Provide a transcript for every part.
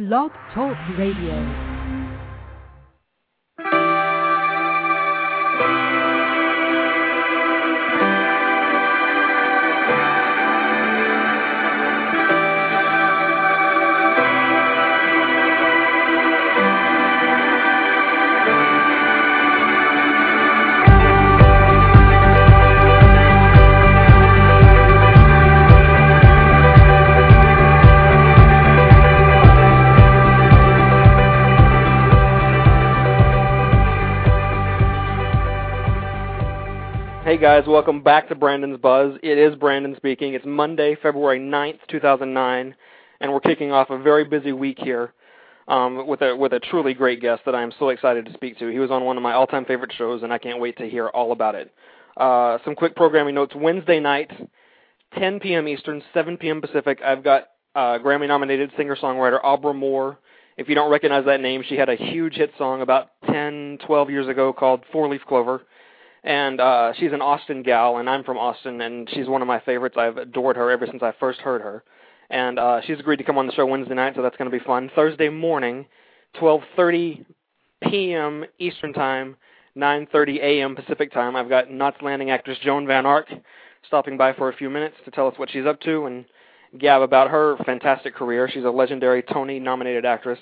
Blog Talk Radio. Guys, welcome back to Brandon's Buzz. It is Brandon speaking. It's Monday, February 9th, 2009, and we're kicking off a very busy week here um, with a with a truly great guest that I am so excited to speak to. He was on one of my all-time favorite shows, and I can't wait to hear all about it. Uh, some quick programming notes: Wednesday night, 10 p.m. Eastern, 7 p.m. Pacific. I've got uh, Grammy-nominated singer-songwriter Abra Moore. If you don't recognize that name, she had a huge hit song about 10, 12 years ago called Four Leaf Clover and uh she's an Austin gal and I'm from Austin and she's one of my favorites. I've adored her ever since I first heard her. And uh she's agreed to come on the show Wednesday night, so that's going to be fun. Thursday morning, 12:30 p.m. Eastern Time, 9:30 a.m. Pacific Time. I've got Knots Landing actress Joan Van Ark stopping by for a few minutes to tell us what she's up to and gab about her fantastic career. She's a legendary Tony nominated actress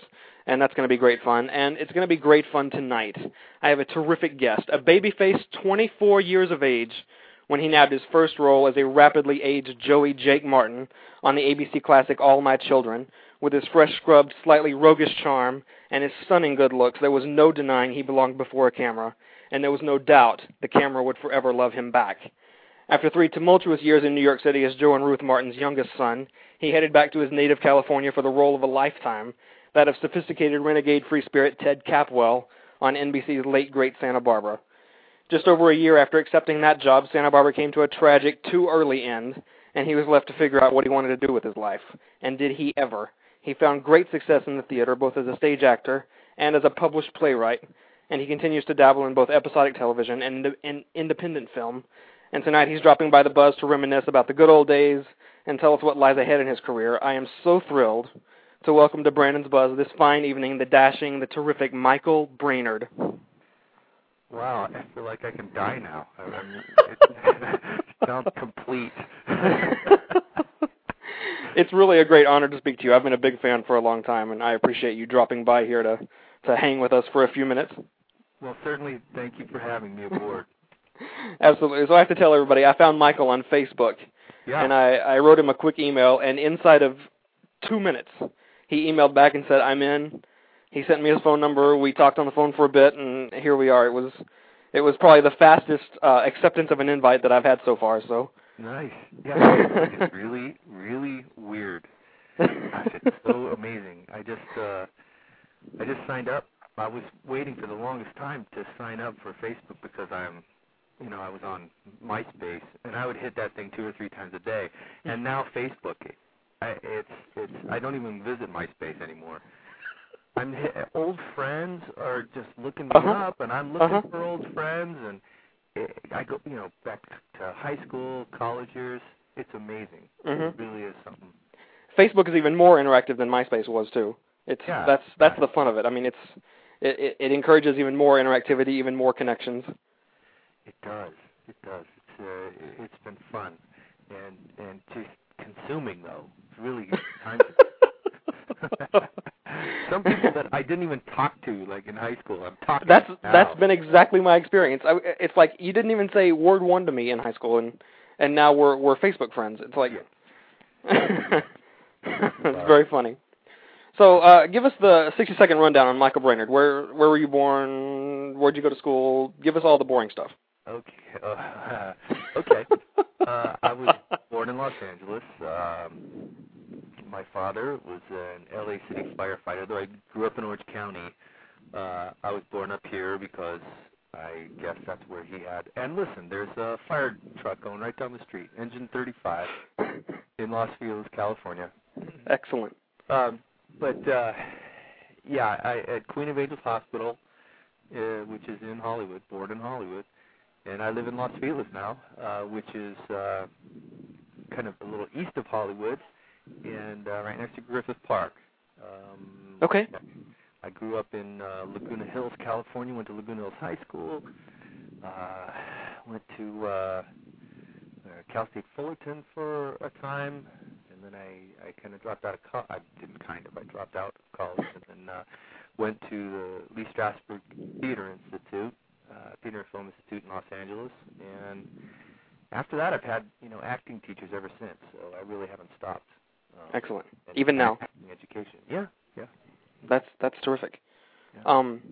and that's going to be great fun. And it's going to be great fun tonight. I have a terrific guest, a babyface 24 years of age when he nabbed his first role as a rapidly aged Joey Jake Martin on the ABC classic All My Children. With his fresh scrubbed, slightly roguish charm and his stunning good looks, there was no denying he belonged before a camera, and there was no doubt the camera would forever love him back. After three tumultuous years in New York City as Joe and Ruth Martin's youngest son, he headed back to his native California for the role of a lifetime that of sophisticated renegade free spirit Ted Capwell on NBC's late great Santa Barbara. Just over a year after accepting that job, Santa Barbara came to a tragic, too early end, and he was left to figure out what he wanted to do with his life. And did he ever? He found great success in the theater, both as a stage actor and as a published playwright, and he continues to dabble in both episodic television and in independent film. And tonight he's dropping by the buzz to reminisce about the good old days and tell us what lies ahead in his career. I am so thrilled to welcome to Brandon's Buzz this fine evening the dashing, the terrific Michael Brainard. Wow, I feel like I can die now. I mean, it sounds complete. it's really a great honor to speak to you. I've been a big fan for a long time, and I appreciate you dropping by here to to hang with us for a few minutes. Well, certainly, thank you for having me aboard. Absolutely. So I have to tell everybody, I found Michael on Facebook, yeah. and I, I wrote him a quick email, and inside of two minutes, he emailed back and said, "I'm in." He sent me his phone number. We talked on the phone for a bit, and here we are. It was it was probably the fastest uh, acceptance of an invite that I've had so far. So nice. Yeah, it's really really weird. Gosh, it's so amazing. I just uh, I just signed up. I was waiting for the longest time to sign up for Facebook because I'm you know, I was on MySpace and I would hit that thing two or three times a day. And now Facebook I, it's it's I don't even visit MySpace anymore. I'm old friends are just looking me uh-huh. up, and I'm looking uh-huh. for old friends, and it, I go you know back to high school, college years. It's amazing. Mm-hmm. It really is something. Facebook is even more interactive than MySpace was too. It's yeah, that's that's yeah. the fun of it. I mean, it's it, it it encourages even more interactivity, even more connections. It does. It does. It's uh, it's been fun, and and to consuming though. Really time. Some people that I didn't even talk to, like in high school, I'm talking. That's now. that's been exactly my experience. I, it's like you didn't even say word one to me in high school, and and now we're we're Facebook friends. It's like yeah. it's very funny. So, uh, give us the 60 second rundown on Michael Brainard. Where where were you born? Where'd you go to school? Give us all the boring stuff. Okay. Uh, okay. uh, I was born in Los Angeles. Um, my father was an LA City firefighter, though I grew up in Orange County. Uh, I was born up here because I guess that's where he had. And listen, there's a fire truck going right down the street, engine 35, in Los Feliz, California. Excellent. Um, but uh, yeah, I at Queen of Angels Hospital, uh, which is in Hollywood, born in Hollywood and I live in Los Feliz now, uh, which is uh, kind of a little east of Hollywood, and uh, right next to Griffith Park. Um, Okay. I grew up in uh, Laguna Hills, California. Went to Laguna Hills High School. Uh, went to uh, uh, Cal State Fullerton for a time, and then I I kind of dropped out of college. I didn't kind of. I dropped out of college, and then uh, went to the Lee Strasberg Theater Institute, uh, Theater and Film Institute in Los Angeles, and after that, I've had you know acting teachers ever since. So I really haven't stopped. Um, Excellent. Even now. education. Yeah, yeah. That's that's terrific. Yeah. Um,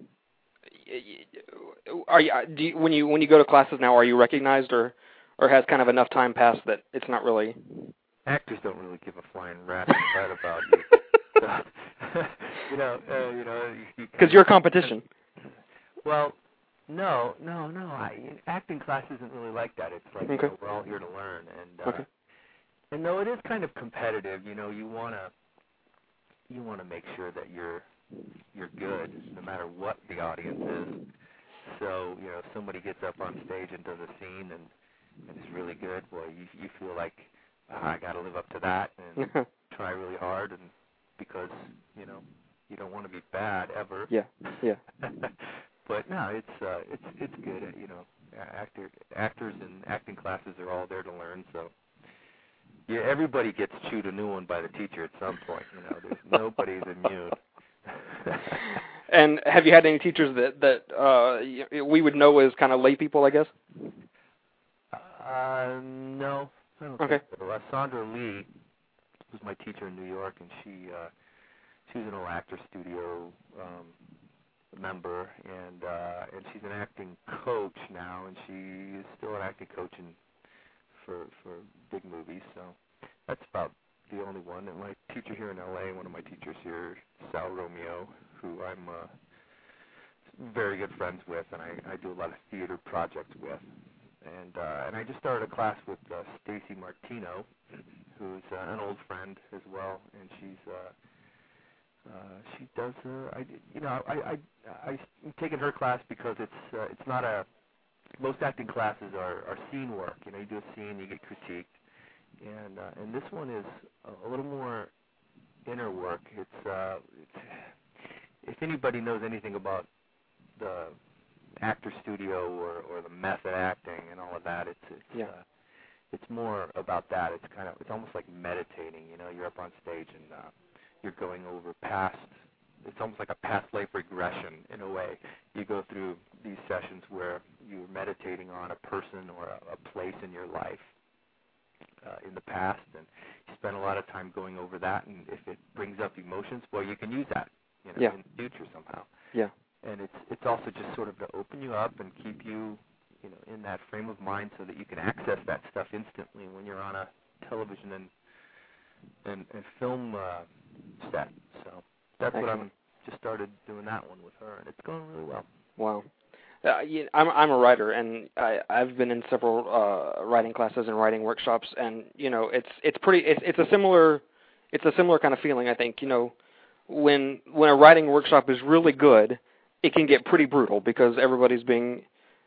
are you, do you when you when you go to classes now? Are you recognized or or has kind of enough time passed that it's not really? Actors don't really give a flying rat's butt about you. You know, uh, you know, you, Because you're a competition. Well, no, no, no. I, acting class isn't really like that. It's like you know, we're all here to learn, and uh, Okay. and though it is kind of competitive, you know, you wanna you wanna make sure that you're you're good, no matter what the audience is. So you know, if somebody gets up on stage and does a scene and and is really good, well, you you feel like ah, I got to live up to that and try really hard, and because you know you don't want to be bad ever. yeah, yeah. but no, it's uh, it's it's good. uh, You know, actor actors and acting classes are all there to learn. So yeah, everybody gets chewed a new one by the teacher at some point. You know, there's nobody's immune. And have you had any teachers that that uh, we would know as kind of lay people? I guess. uh, no, I don't Okay. think so. Uh, Sondra Lee was my teacher in New York, and she uh, she was an old actor studio um, member, and uh, and she's an acting coach now, and she is still an acting coach in, for for big movies. So that's about the only one. And my teacher here in LA, one of my teachers here, Sal Romeo, who I'm uh, very good friends with, and I, I do a lot of theater projects with. And uh, and I just started a class with uh, Stacy Martino, who's uh, an old friend as well, and she's uh, uh, she does uh, I you know I I I I'm taking her class because it's uh, it's not a most acting classes are are scene work. You know, you do a scene, you get critiqued, and uh, and this one is a, a little more inner work. It's uh, it's if anybody knows anything about the actor studio or or the method acting and all of that, it's it's Yeah. uh, it's more about that. It's kind of it's almost like meditating. You know, you're up on stage and uh, you're going over past. It's almost like a past life regression in a way. You go through these sessions where you're meditating on a person or a, a place in your life uh, in the past, and you spend a lot of time going over that. And if it brings up emotions, well, you can use that, you know, Yeah. in the future somehow. Yeah. And it's it's also just sort of to open you up and keep you, you know, in that frame of mind so that you can access that stuff instantly when you're on a television and and, and film uh, set. So that's what. I'm just started doing that one with her, and it's going really well. Wow. Uh, yeah, I'm I'm a writer, and I I've been in several uh, writing classes and writing workshops, and you know it's it's pretty it's it's a similar it's a similar kind of feeling. I think you know when when a writing workshop is really good, it can get pretty brutal because everybody's being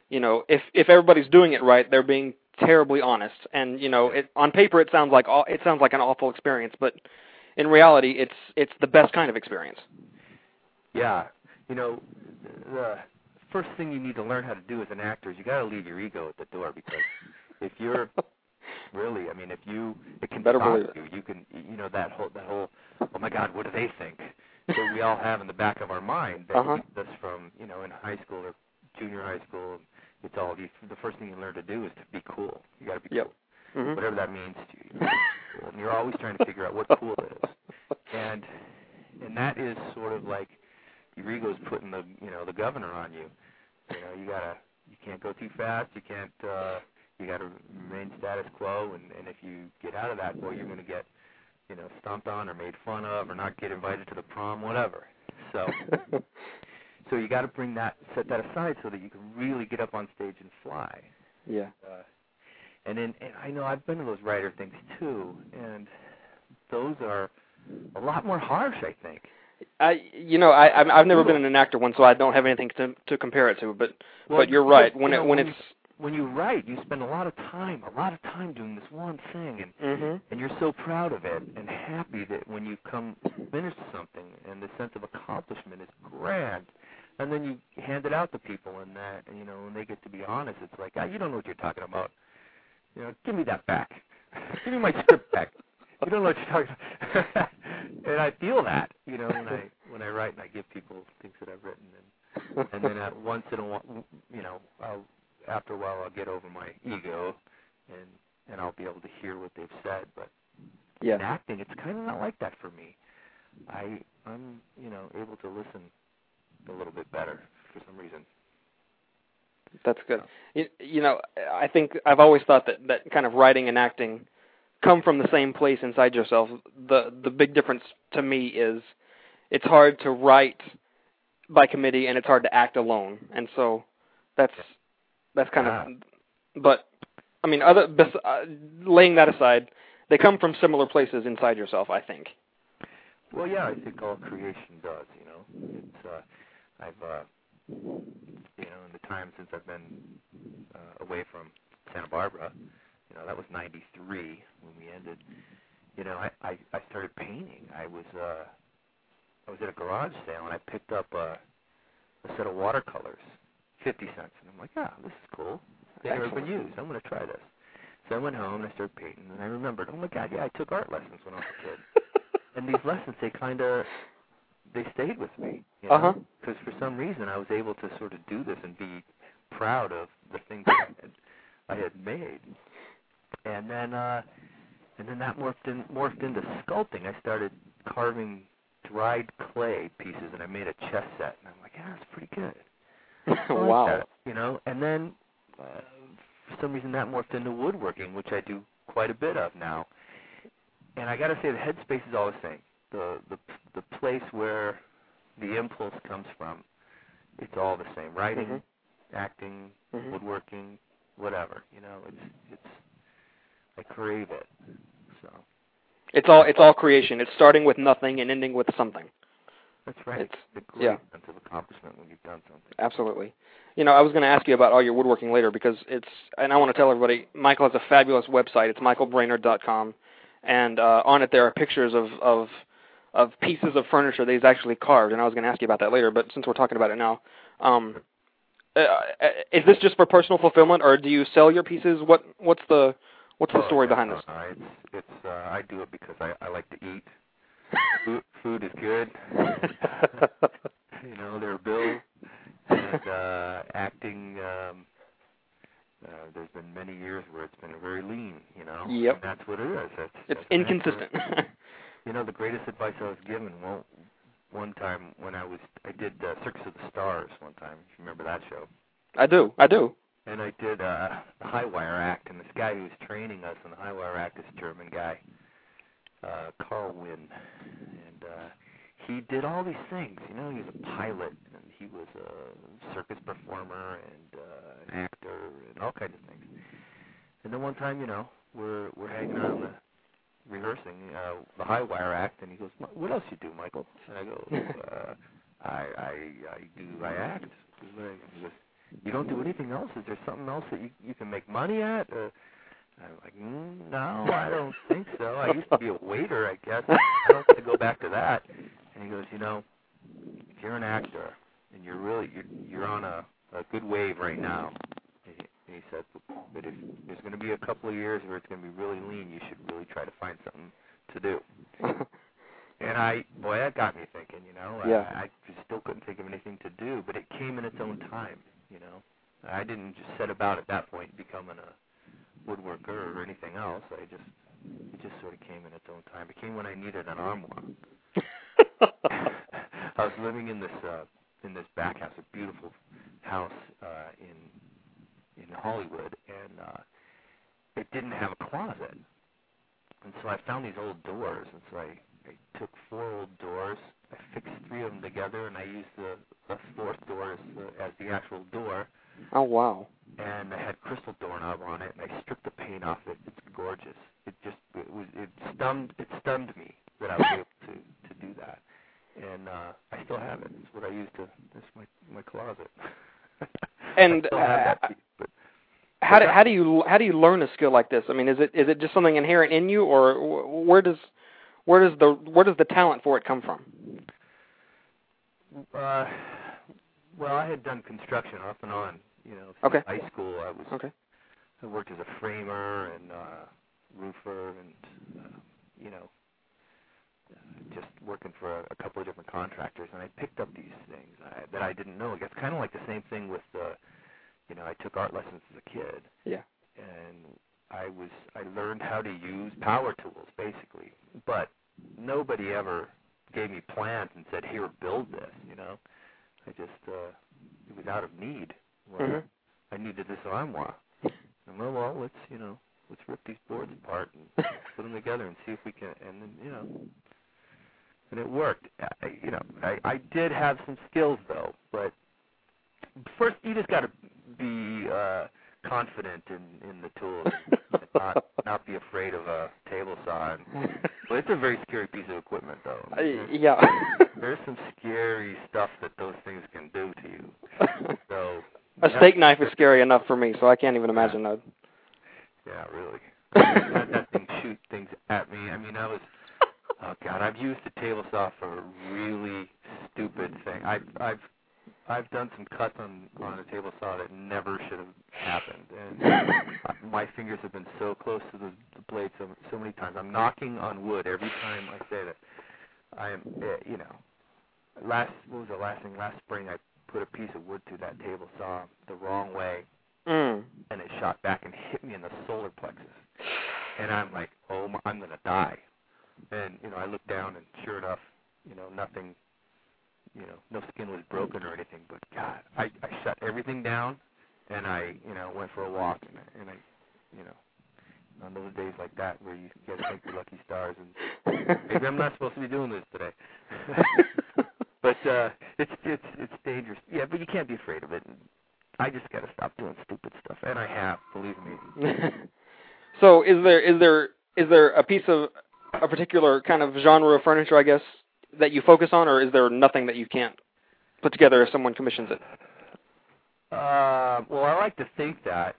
you know if if everybody's doing it right, they're being terribly honest, and you know it on paper it sounds like aw- it sounds like an awful experience, but in reality it's it's the best kind of experience. Yeah, you know, the first thing you need to learn how to do as an actor is you got to leave your ego at the door because if you're really, I mean, if you it can Better it. you. You can, you know, that whole that whole, oh my God, what do they think? that we all have in the back of our mind that Uh-huh. keeps us from, you know, in high school or junior high school. It's all you, the first thing you learn to do is to be cool. You got to be Yep. cool, Mhm. whatever that means to you. And you're always trying to figure out what cool is and and that is sort of like your ego's putting the you know the governor on you. You know, you gotta you can't go too fast. You can't uh, you gotta remain status quo. And and if you get out of that, well, you're gonna get you know stomped on or made fun of or not get invited to the prom, whatever. So so you got to bring that set that aside so that you can really get up on stage and fly. yeah. Uh, and then and I know I've been to those writer things too, and those are a lot more harsh, I think. I you know I I've, never been an actor one, so I don't have anything to to compare it to. But Well, but you're you- right. you When know, it when when it's When you write, you spend a lot of time, a lot of time doing this one thing, and mhm and you're so proud of it and happy that when you come finish something and the sense of accomplishment is grand. and then you hand it out to people, and that, and, you know, when they get to be honest, it's like, ah, you don't know what you're talking about. You know, give me that back. give me my script back. You don't know what you're talking about. and I feel that, you know, when I when I write and I give people things that I've written, and and then at once in a while, you know, I'll after a while I'll get over my ego, and and I'll be able to hear what they've said. But yeah. in acting, it's kind of not like that for me. I I'm you know able to listen a little bit better for some reason. That's good. You, you know, I think I've always thought that that kind of writing and acting come from the same place inside yourself. The the big difference to me is it's hard to write by committee and it's hard to act alone. And so that's that's kind of but I mean other bes- uh, laying that aside, they come from similar places inside yourself, I think. Well, yeah, I think all creation does, you know. It's uh I've uh you know, in the time since I've been uh, away from Santa Barbara, you know, that was 93 when we ended. You know, I I, I started painting. I was uh I was at a garage sale and I picked up a, a set of watercolors, 50 cents, and I'm like, ah, this is cool. They've never been used. I'm going to try this. So I went home and I started painting, and I remembered, oh my God, yeah, I took art lessons when I was a kid. and these lessons, they kind of they stayed with me. You know? Uh-huh. Because for some reason, I was able to sort of do this and be proud of the things I had, I had made. And then, uh, and then that morphed in, morphed into sculpting. I started carving dried clay pieces, and I made a chess set. And I'm like, yeah, that's pretty good. wow. Like that, you know, and then uh, for some reason that morphed into woodworking, which I do quite a bit of now. And I got to say, the headspace is all the same. The the the place where the impulse comes from, it's all the same. Writing, mm-hmm. acting, mm-hmm. woodworking, whatever. You know, it's it's I crave it. So. It's all it's all creation. It's starting with nothing and ending with something. That's right. It's, the great yeah. sense of accomplishment when you've done something. Absolutely. You know, I was going to ask you about all your woodworking later because it's, and I want to tell everybody, Michael has a fabulous website. It's michaelbrainard.com, and uh, on it there are pictures of of of pieces of furniture that he's actually carved. And I was going to ask you about that later, but since we're talking about it now, um, uh, uh, is this just for personal fulfillment, or do you sell your pieces? What what's the what's the story behind this? Uh, it's it's uh, I do it because I I like to eat. food, food is good. you know, there are bills and uh, acting. Um, uh, there's been many years where it's been very lean. You know, yep. And that's what it is. That's, it's that's inconsistent. you know, the greatest advice I was given. Well, one time when I was, I did uh, Circus of the Stars one time. If you remember that show. I do. I do. And I did uh, the High Wire Act, and this guy who was training us in the High Wire Act, this German guy, uh, Carl Wynn, and uh, he did all these things. You know, he was a pilot, and he was a circus performer, and uh, an actor, and all kinds of things. And then one time, you know, we're we're hanging out in the rehearsing uh, the High Wire Act, and he goes, "What else you do, Michael?" And I go, uh, "I I I do I act." He goes, "You don't do anything else? Is there something else that you you can make money at?" Uh, I'm like, mm, "No, I don't think so. I used to be a waiter, I guess. I don't want to go back to that." And he goes, "You know, if you're an actor and you're really you're you're on a a good wave right now." And he said, but if there's going to be a couple of years where it's going to be really lean, you should really try to find something to do. and I, boy, that got me thinking. You know, yeah. I, I just still couldn't think of anything to do, but it came in its own time. You know, I didn't just set about at that point becoming a woodworker or anything else. I just, it just sort of came in its own time. It came when I needed an armoire. I was living in this uh, in this back house, a beautiful house uh, in in Hollywood, and uh, it didn't have a closet. And so I found these old doors, and so I, I took four old doors, I fixed three of them together, and I used the, the fourth door as the, as the actual door. Oh wow! And I had crystal doorknob on it, and I stripped the paint off it. It's gorgeous. It just it was it stunned it stunned me that I was able to to do that, and uh, I still have it. It's what I use to. It's my my closet. and uh, how do how do you how do you learn a skill like this? I mean, is it is it just something inherent in you, or where does where does the where does the talent for it come from? Uh, well, I had done construction off and on. You know, Okay. high school. I was Okay. I worked as a framer and uh, roofer, and uh, you know, just working for a, a couple of different contractors. And I picked up these things I, that I didn't know. It's kind of like the same thing with, uh, you know, I took art lessons as a kid, Yeah. and I was I learned how to use power tools basically, but nobody ever gave me plans and said, "Here, build this." You know, I just uh, it was out of need. Well, Mhm. I needed this armoire. And well, well, let's you know, let's rip these boards apart and put them together and see if we can. And then you know, and it worked. I, you know, I I did have some skills though, but first you just got to be uh confident in in the tools, and not not be afraid of a table saw. And, well, it's a very scary piece of equipment though. Uh, yeah. There's some scary stuff that those things can do to you. So A steak knife is scary enough for me, so I can't even imagine that. Yeah, really. that, that thing shoot things at me. I mean, I was. Oh God, I've used a table saw for a really stupid thing. I've I've I've done some cuts on on a table saw that never should have happened, and my fingers have been so close to the, the blade so so many times. I'm knocking on wood every time I say that. I am, uh, you know, last what was the last thing? Last spring, I put a piece of wood through that table saw the wrong way, Mm. and it shot back and hit me in the solar plexus. And I'm like, oh, my, I'm gonna die. And you know, I looked down, and sure enough, you know, nothing, you know, no skin was broken or anything. But God, I I shut everything down, and I, you know, went for a walk, and I, and I, you know, on those days like that where you get to thank your lucky stars, and maybe I'm not supposed to be doing this today. but uh it's it's it's dangerous. Yeah, but you can't be afraid of it. And I just got to stop doing stupid stuff, and I have, believe me. so is there is there is there a piece of a particular kind of genre of furniture, I guess, that you focus on, or is there nothing that you can't put together if someone commissions it? Uh, well, I like to think that.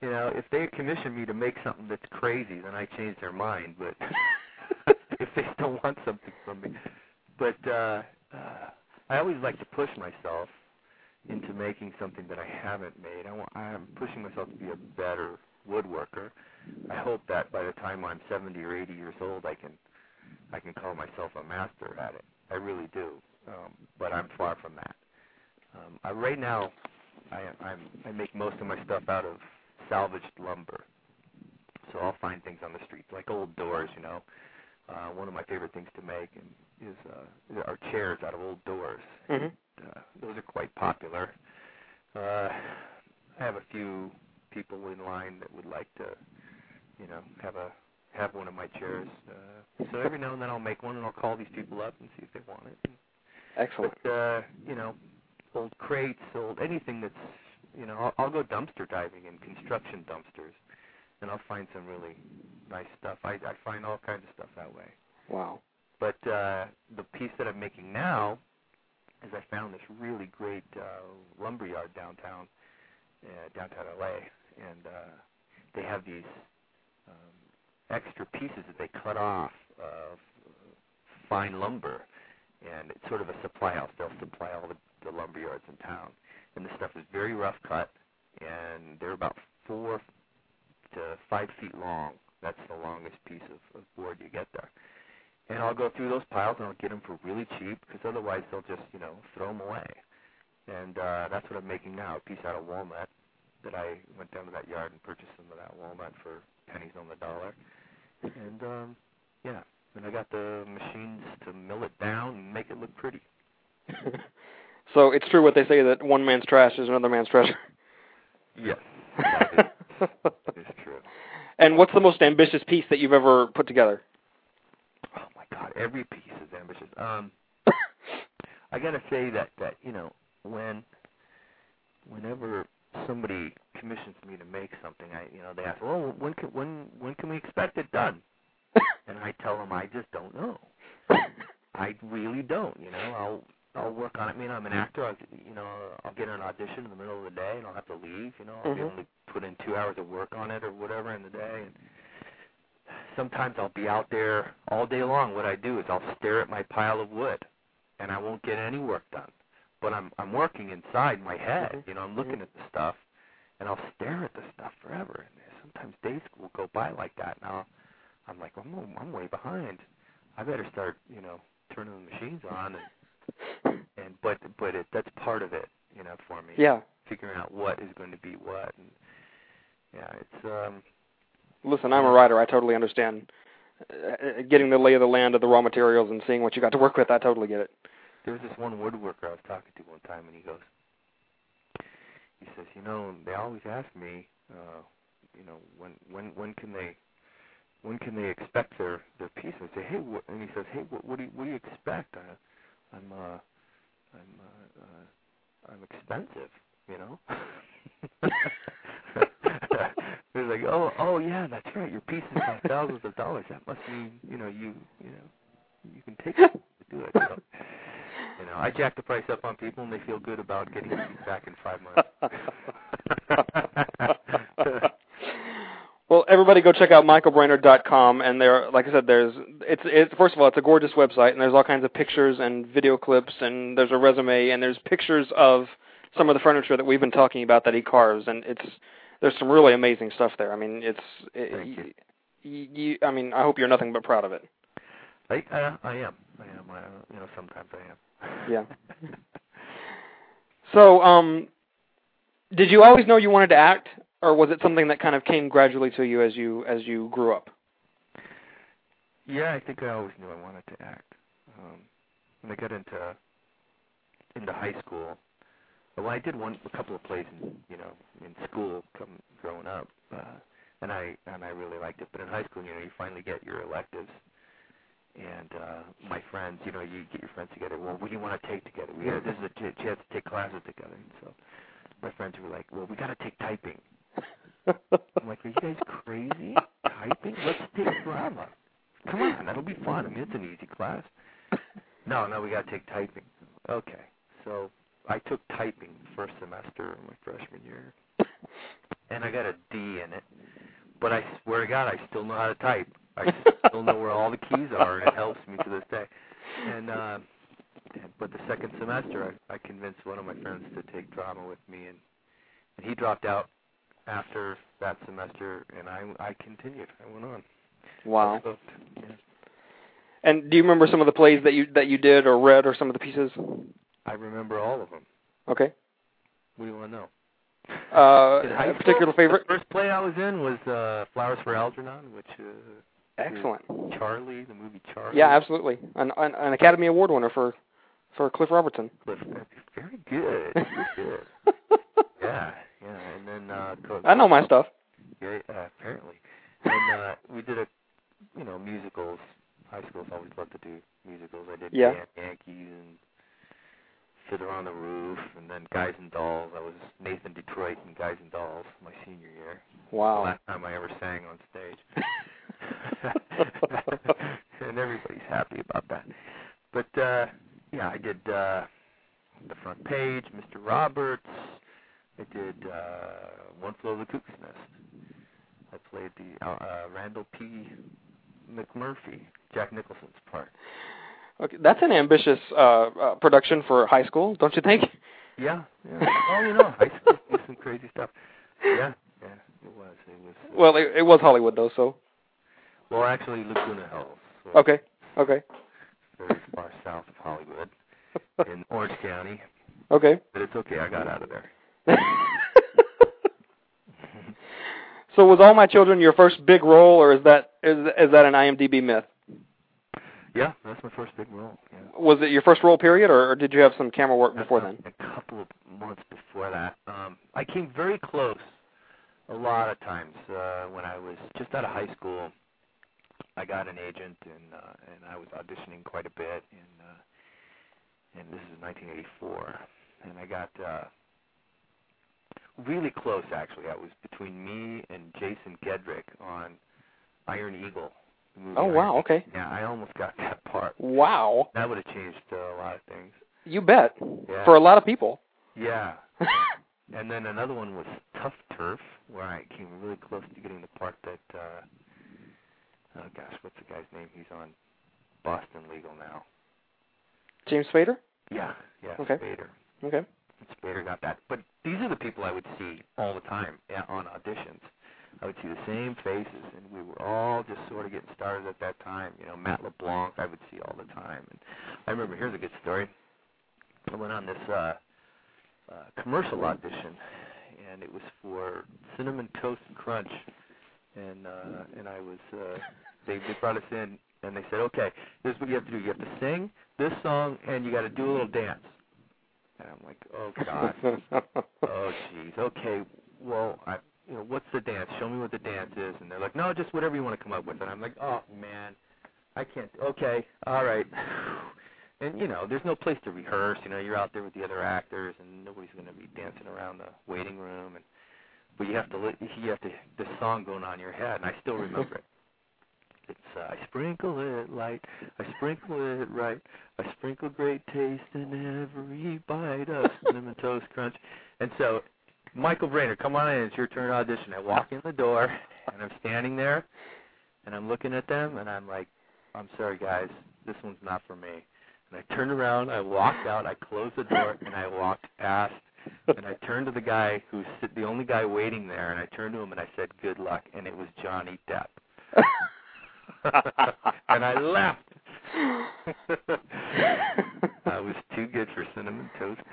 You know, if they commission me to make something that's crazy, then I change their mind. But if they still want something from me, but uh, uh, I always like to push myself into making something that I haven't made. I want, I'm pushing myself to be a better woodworker. I hope that by the time I'm 70 or 80 years old, I can I can call myself a master at it. I really do. Um, but I'm far from that. Um, I, right now, I, I'm, I make most of my stuff out of salvaged lumber. So I'll find things on the street, like old doors. You know, uh, one of my favorite things to make and is uh, are chairs out of old doors. hmm Uh, those are quite popular. Uh, I have a few people in line that would like to, you know, have a have one of my chairs. Uh, so every now and then I'll make one and I'll call these people up and see if they want it. Excellent. But uh, you know, old crates, old anything that's you know, I'll, I'll go dumpster diving in construction dumpsters, and I'll find some really nice stuff. I I find all kinds of stuff that way. Wow. But uh, the piece that I'm making now is I found this really great uh, lumber yard downtown, uh, downtown LA, and uh, they have these um, extra pieces that they cut off of fine lumber, and it's sort of a supply house. They'll supply all the, the lumber yards in town, and this stuff is very rough cut, and they're about four to five feet long. That's the longest piece of, of board you get there. And I'll go through those piles and I'll get them for really cheap because otherwise they'll just, you know, throw them away. And uh, that's what I'm making now, a piece out of walnut that I went down to that yard and purchased some of that walnut for pennies on the dollar. And um, yeah, and I got the machines to mill it down and make it look pretty. so it's true what they say that one man's trash is another man's treasure. Yes, that is, is true. and what's the most ambitious piece that you've ever put together? Oh my God, every piece is ambitious. Um, I gotta say that that you know when whenever somebody commissions me to make something, I you know they ask, well, when can when when can we expect it done? And I tell them I just don't know. I really don't. You know, I'll I'll work on it. I mean, I'm an actor. I'll you know I'll get an audition in the middle of the day and I'll have to leave. You know, I'll be Mhm. able to put in two hours of work on it or whatever in the day. And sometimes I'll be out there all day long. What I do is I'll stare at my pile of wood, and I won't get any work done. But I'm I'm working inside my head. Mhm. You know, I'm looking Mhm. at the stuff, and I'll stare at the stuff forever. And sometimes days will go by like that. and I'm like, I'm I'm way behind. I better start, you know, turning the machines on and and but but it that's part of it, you know, for me. Yeah. Figuring out what is going to be what and yeah, it's um Listen, I'm a writer. I totally understand. Uh, getting the lay of the land of the raw materials and seeing what you got to work with, I totally get it. There was this one woodworker I was talking to one time and he goes he says, you know, they always ask me, uh, you know, when when when can they when can they expect their their piece? And I say, hey, what, and he says, hey, what, what do you what do you expect? I, I'm uh, I'm uh, uh, I'm expensive, you know. He's like, oh, oh yeah, that's right. Your pieces cost thousands of dollars. That must mean, you know, you, you know, you can take it to do it. So, you know, I jack the price up on people, and they feel good about getting it back in five months. well, everybody go check out michaelbrainard.com, and there, like I said, there's it's it's first of all, it's a gorgeous website, and there's all kinds of pictures and video clips, and there's a resume, and there's pictures of some of the furniture that we've been talking about that he carves, and it's there's some really amazing stuff there. I mean, it's it, you. you, you. I mean, I hope you're nothing but proud of it. I, uh, I am. I am. I, you know, sometimes I am. Yeah. So, um, did you always know you wanted to act, or was it something that kind of came gradually to you as you as you grew up? Yeah, I think I always knew I wanted to act. Um, when I got into into high school, well, I did one a couple of plays in you know in school come growing up, uh, and I and I really liked it. But in high school, you know, you finally get your electives, and uh, my friends, you know, you get your friends together. Well, what do you want to take together? We got, this is a ch- chance to take classes together. And so my friends were like, well, we got to take typing. I'm like, are you guys crazy? Typing? Let's take drama. Come on, that'll be fun. I mean, it's an easy class. No, no, we got to take typing. Okay, so I took typing first semester of my freshman year, and I got a D in it. But I swear to God, I still know how to type. I still know where all the keys are, and it helps me to this day. And uh, but the second semester, I, I convinced one of my friends to take drama with me, and and he dropped out after that semester, and I I continued. I went on. Wow. hooked. Yeah. And do you remember some of the plays that you that you did or read, or some of the pieces? I remember all of them. Okay. What do you want to know? Uh, a particular favorite? The first play I was in was uh, Flowers for Algernon, which uh, Excellent. Charlie, the movie Charly. Yeah, absolutely. An, an an Academy Award winner for for Cliff Robertson. Cliff, very good. Very good. Yeah, yeah. And then uh, I know my stuff. Yeah, uh, apparently. And uh, we did a, you know, musicals. High schools always love to do musicals. I did Yeah. Yankees and Fiddler on the Roof, and then Guys and Dolls. I was Nathan Detroit in Guys and Dolls my senior year. The Wow. last time I ever sang on stage. and everybody's happy about that. But uh yeah, I did uh the front page, Mr. Roberts. I did uh One Flew Over the Cuckoo's Nest. I played the uh, uh Randle P. McMurphy, Jack Nicholson's part. Okay, that's an ambitious uh, uh, production for high school, don't you think? Yeah, yeah. oh, you know, high school do some crazy stuff. Yeah, yeah, it was. It was. Well, it, it was Hollywood though, so Well, actually, Laguna Hills. so okay, okay, Very far south of Hollywood, in Orange County. okay. But it's okay. I got out of there. so was All My Children your first big role, or is that is is that an IMDb myth? Yeah, that's my first big role. Yeah. Was it your first role period, or, or did you have some camera work before then? A couple of months before that, um, I came very close. A lot of times uh, when I was just out of high school, I got an agent and uh, and I was auditioning quite a bit. And uh, and this is 1984, and I got uh, really close. Actually, I was between me and Jason Gedrick on Iron Eagle. Movie Oh Iron wow, okay. Yeah, I almost got that part. Wow, That would have changed uh, a lot of things. you bet. Yeah. For a lot of people. Yeah. and then another one was Tuff Turf, where I came really close to getting the part that uh oh gosh, what's the guy's name? He's on Boston Legal now. James Spader. Yeah, yeah, Okay. Spader. Okay. Spader got that. But these are the people I would see all the time on auditions. I would see the same faces, and we were all just sort of getting started at that time. You know, Matt LeBlanc I would see all the time. And I remember here's a good story. I went on this uh, uh, commercial audition, and it was for Cinnamon Toast Crunch, and uh, and I was uh, they they brought us in and they said, okay, this is what you have to do. You have to sing this song, and you got to do a little dance. And I'm like, oh god, oh jeez, okay, well, I, you know, what's the dance? Show me what the dance is. And they're like, no, just whatever you want to come up with. And I'm like, oh man, I can't. Okay, all right. And you know, there's no place to rehearse. You know, you're out there with the other actors, and nobody's going to be dancing around the waiting room. And but you have to, li- you have to, this song going on in your head, and I still remember it. It's uh, I sprinkle it light, I sprinkle it right, I sprinkle great taste in every bite of cinnamon toast crunch. And so, Michael Brainer, come on in. It's your turn to audition. I walk in the door, and I'm standing there, and I'm looking at them, and I'm like, I'm sorry, guys, this one's not for me. And I turned around, I walked out, I closed the door, and I walked past. And I turned to the guy who's the only guy waiting there, and I turned to him and I said, "Good luck." And it was Johnny Depp. and I left. I was too good for cinnamon toast.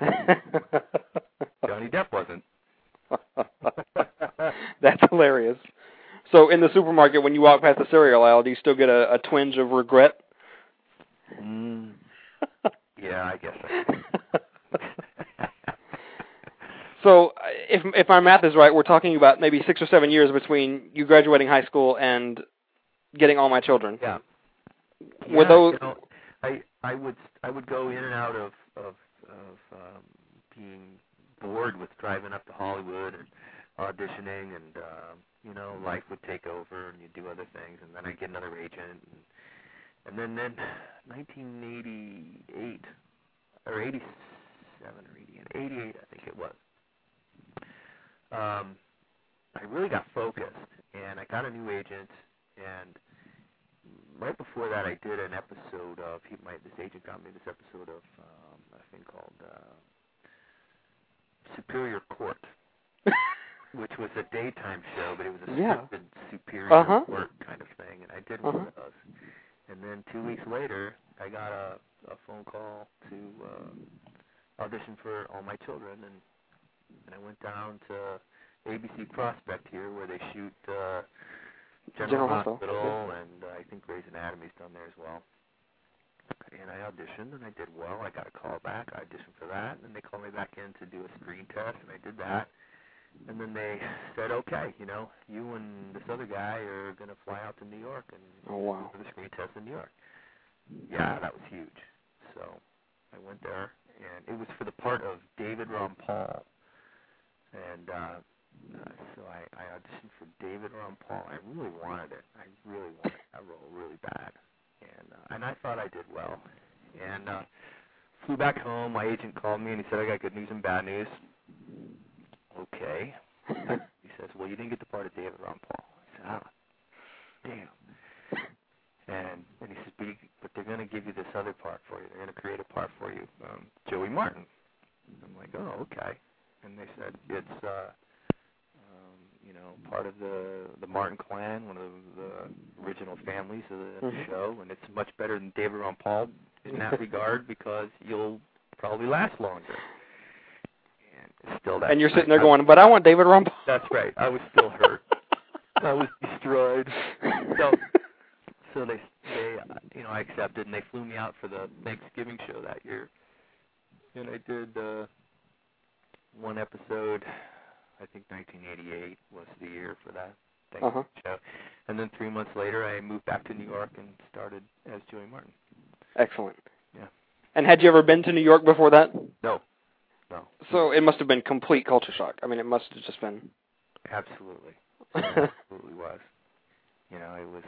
Johnny Depp wasn't. That's hilarious. So in the supermarket, when you walk past the cereal aisle, do you still get a, a twinge of regret? Mm. Yeah, I guess. I so uh, if if my math is right, we're talking about maybe six or seven years between you graduating high school and getting all my children. Yeah. Were yeah, those? You know, I I would I would go in and out of of of um, being bored with driving up to Hollywood and auditioning, and um, you know life would take over, and you'd do other things, and then I get another agent, and and then then 1988 or 87 or 88, 88 I think it was. Um, I really got focused, and I got a new agent, and right before that, I did an episode of he, my this agent got me this episode of um, a thing called uh, Superior Court, which was a daytime show, but it was a Yeah. scripted Superior Uh-huh. Court kind of thing, and I did Uh-huh. of those. And then two weeks later, I got a a phone call to uh, audition for All My Children, and and I went down to ABC Prospect here, where they shoot uh, General, General Hospital, Hospital, and uh, I think Grey's Anatomy's done there as well. And I auditioned, and I did well. I got a call back. I auditioned for that, and then they called me back in to do a screen test, and I did that. And then they said, okay, you know, you and this other guy are going to fly out to New York and Oh wow. for the screen test in New York. Yeah, that was huge. So I went there, and it was for the part of David Ron Paul. And uh, uh, so I, I auditioned for David Ron Paul. I really wanted it. I really wanted that role really bad, and uh, and I thought I did well. And uh, flew back home. My agent called me and he said, "I got good news and bad news." Okay. He says, "Well, you didn't get the part of David Ron Paul." I said, "Ah, damn." And and he says, "But, you, but they're going to give you this other part for you. They're going to create a part for you, um, Joey Martin." I'm like, "Oh, okay." And they said, "It's uh, um, you know part of the the Martin clan, one of the, the original families of the Mhm. show, and it's much better than David Ron Paul in that regard because you'll probably last longer." And still that. And you're sitting there I- going, but I want David Rumble. That's right. I was still hurt. I was destroyed. So, so they, they, uh, you know, I accepted, and they flew me out for the Thanksgiving show that year, and I did uh, one episode. I think 1988 was the year for that Uh-huh. show, and then three months later, I moved back to New York and started as Joey Martin. Excellent. Yeah. And had you ever been to New York before that? No, no, So it must have been complete culture shock. I mean, it must have just been. absolutely. It absolutely was. You know, it was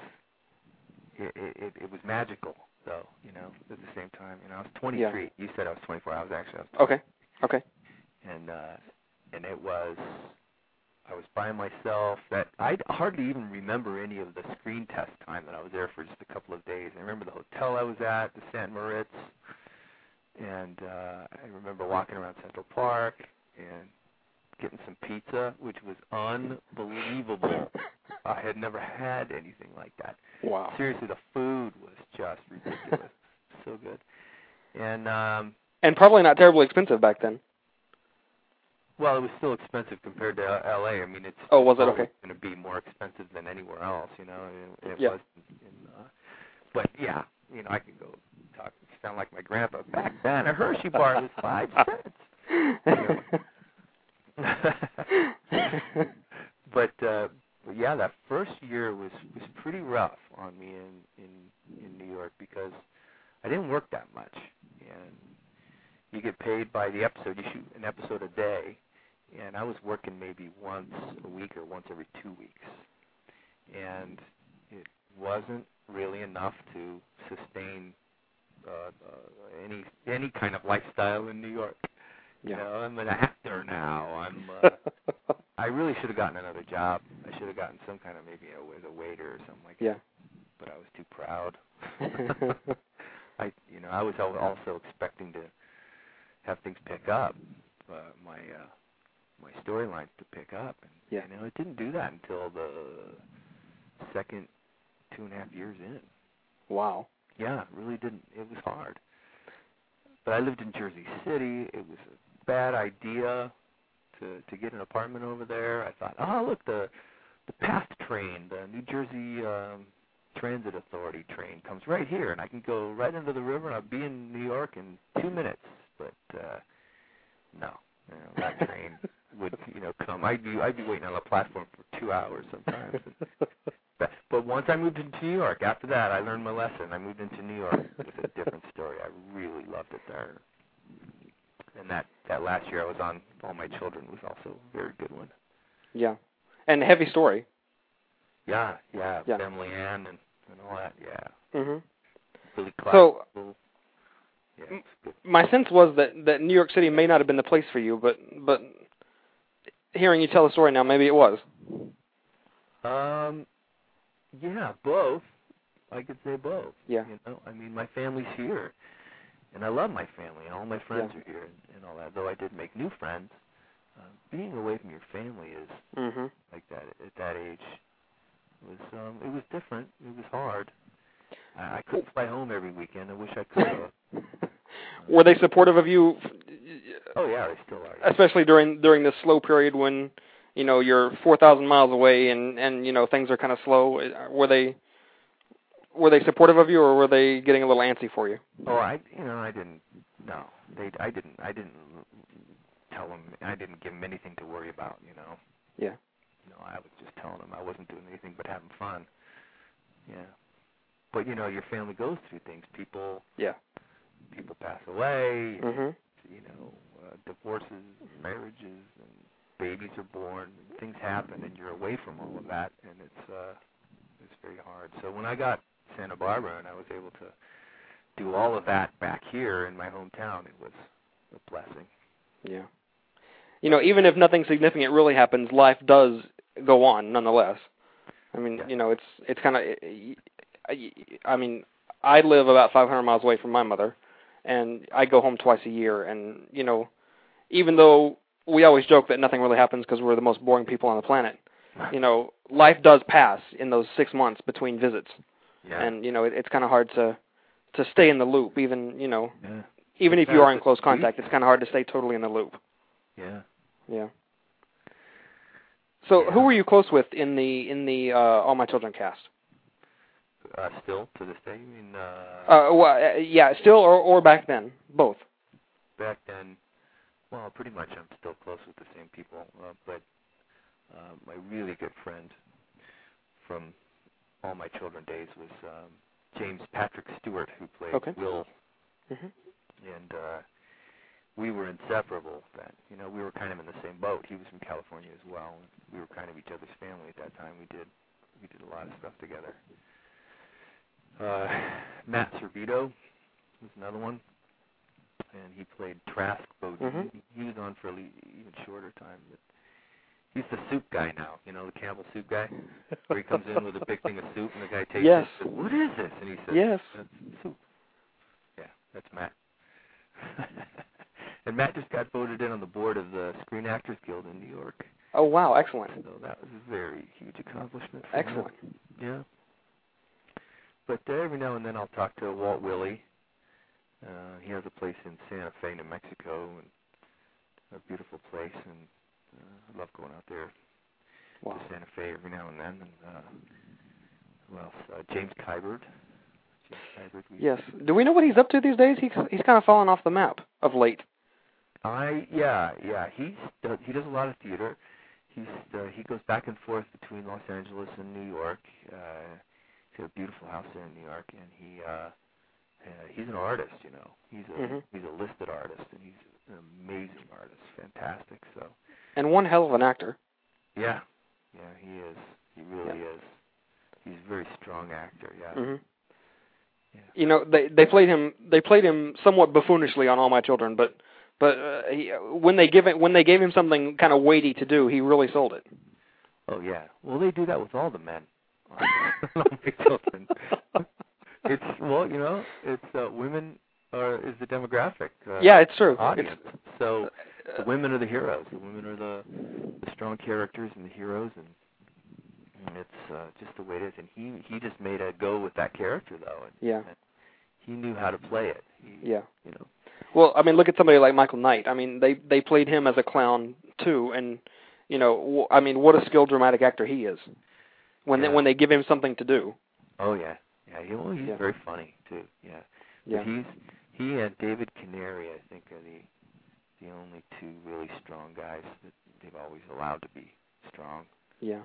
it, it it was magical though, you know, at the same time. You know, I was 23. You said I was 24. I was actually I was okay. Okay. And uh and it was I was by myself. That I hardly even remember any of the screen test time that I was there for just a couple of days. I remember the hotel I was at, the St. Moritz, and uh, I remember walking around Central Park and getting some pizza, which was unbelievable. I had never had anything like that. Wow. Seriously, the food was just ridiculous. so good. And um And probably not terribly expensive back then. Well, it was still expensive compared to LA. I mean, it's Oh, was it? Okay. going to be more expensive than anywhere else, you know. It, it Yeah. was in uh but yeah, you know, I can go talk sound like my grandpa. Back then, a Hershey bar was 5 cents. but uh yeah, that first year was was pretty rough on me in in in New York because I didn't work that much, and you get paid by the episode. You shoot an episode a day, and I was working maybe once a week or once every two weeks, and it wasn't really enough to sustain uh, uh, any any kind of lifestyle in New York. You Yeah. know, I'm an actor now. I'm. Uh, I really should have gotten another job. I should have gotten some kind of maybe a, as a waiter or something like yeah. that. But I was too proud. I, you know, I was al- also expecting to have things pick up, uh, my uh, my storylines to pick up, and Yeah. you know, it didn't do that until the second two and a half years in. wow. Yeah, it really didn't. It was hard. But I lived in Jersey City. It was a bad idea to to get an apartment over there. I thought, oh look, the the PATH train, the New Jersey um, Transit Authority train, comes right here, and I can go right into the river, and I'll be in New York in two minutes. But uh, no, you know, that train would you know come. I'd be I'd be waiting on a platform for two hours sometimes. But, but once I moved into New York, after that, I learned my lesson. I moved into New York. It was a different story. I really loved it there. And that that last year I was on All My Children was also a very good one. yeah. And heavy story. Yeah, yeah, Yeah. Emily Ann and and all that. Yeah, Mhm. Clark. So- yeah. My sense was that that New York City may not have been the place for you, but but hearing you tell the story now, maybe it was. Um, yeah, both. I could say both. Yeah. You know, I mean, my family's here, and I love my family, and all my friends Yeah. are here, and, and all that. Though I did make new friends, uh, being away from your family is Mhm. like that at that age was um it was different. It was hard. I, I couldn't fly home every weekend. I wish I could. Were they supportive of you, oh yeah, they still are. especially during during this slow period when you know you're four thousand miles away and and you know things are kind of slow? Were they were they supportive of you, or were they getting a little antsy for you? Oh, I you know I didn't. No, they I didn't I didn't tell them. I didn't give them anything to worry about. You know. Yeah. No, I was just telling them I wasn't doing anything but having fun. Yeah. But you know, your family goes through things. People Yeah. people pass away. Mhm. You know, uh, divorces, marriages, and babies are born. And things happen, and you're away from all of that, and it's uh, it's very hard. So when I got Santa Barbara and I was able to do all of that back here in my hometown, it was a blessing. Yeah. You know, even if nothing significant really happens, life does go on nonetheless. I mean, Yeah. you know, it's it's kind of I mean, I live about 500 miles away from my mother and I go home twice a year and, you know, even though we always joke that nothing really happens because we're the most boring people on the planet, you know, life does pass in those 6 months between visits. Yeah. And, you know, it, it's kind of hard to to stay in the loop even, you know, yeah. even if you are in close contact, it's kind of hard to stay totally in the loop. Yeah. Yeah. So, Yeah. who were you close with in the in the uh, All My Children cast? Uh, still to this day, I mean, uh, Uh, well, uh, yeah, still or or back then, both. back then, well, pretty much I'm still close with the same people. Uh, but uh, my really good friend from all my children days was um, James Patrick Stewart, who played Okay. Will, hmm and uh, we were inseparable. Then, you know, we were kind of in the same boat. He was from California as well. We were kind of each other's family at that time. We did we did a lot of stuff together. Uh, Matt Servitto was another one, and he played Trask Bodine. Mhm. He, he was on for a le- even shorter time, but he's the soup guy now. You know, the Campbell soup guy, where he comes in with a big thing of soup, and the guy takes Yes. it. says, What is this? And he says, Yes. That's soup. Yeah, that's Matt. and Matt just got voted in on the board of the Screen Actors Guild in New York. Oh wow, excellent. So that was a very huge accomplishment. Excellent. Him. Yeah. But uh, every now and then I'll talk to Walt Willey. Uh, he has a place in Santa Fe, New Mexico, and a beautiful place, and uh, I love going out there Wow. to Santa Fe every now and then. And uh, who else? Uh, James Kiberd. James Kiberd. Yes. Do we know what he's up to these days? He's he's kind of fallen off the map of late. I yeah yeah he's does, he does a lot of theater. He's uh, he goes back and forth between Los Angeles and New York. Uh, he's got a beautiful house there in New York, and he uh, uh, he's an artist. You know, he's a Mhm. he's a listed artist, and he's an amazing artist, fantastic. So And one hell of an actor. yeah, yeah he is. He really is. He's a very strong actor. Yeah. hmm Yeah. You know, they they played him they played him somewhat buffoonishly on All My Children, but but uh, he, when they give it when they gave him something kind of weighty to do, he really sold it. Oh yeah. Well, they do that with all the men. on my children. It's well, you know, it's uh, women are is the demographic. Uh, yeah, it's true. Audience. so It's, the women are the heroes. The women are the the strong characters and the heroes, and, and it's uh, just the way it is. And he he just made a go with that character though, and, yeah, and he knew how to play it. He, yeah. You know. Well, I mean, look at somebody like Michael Knight. I mean, they they played him as a clown too, and you know, w- I mean, what a skilled dramatic actor he is. When Yeah. they when they give him something to do. Oh yeah. Yeah. He, well, he's Yeah. very funny too. Yeah. Yeah. He's he and David Canary, I think, are the the only two really strong guys that they've always allowed to be strong. Yeah.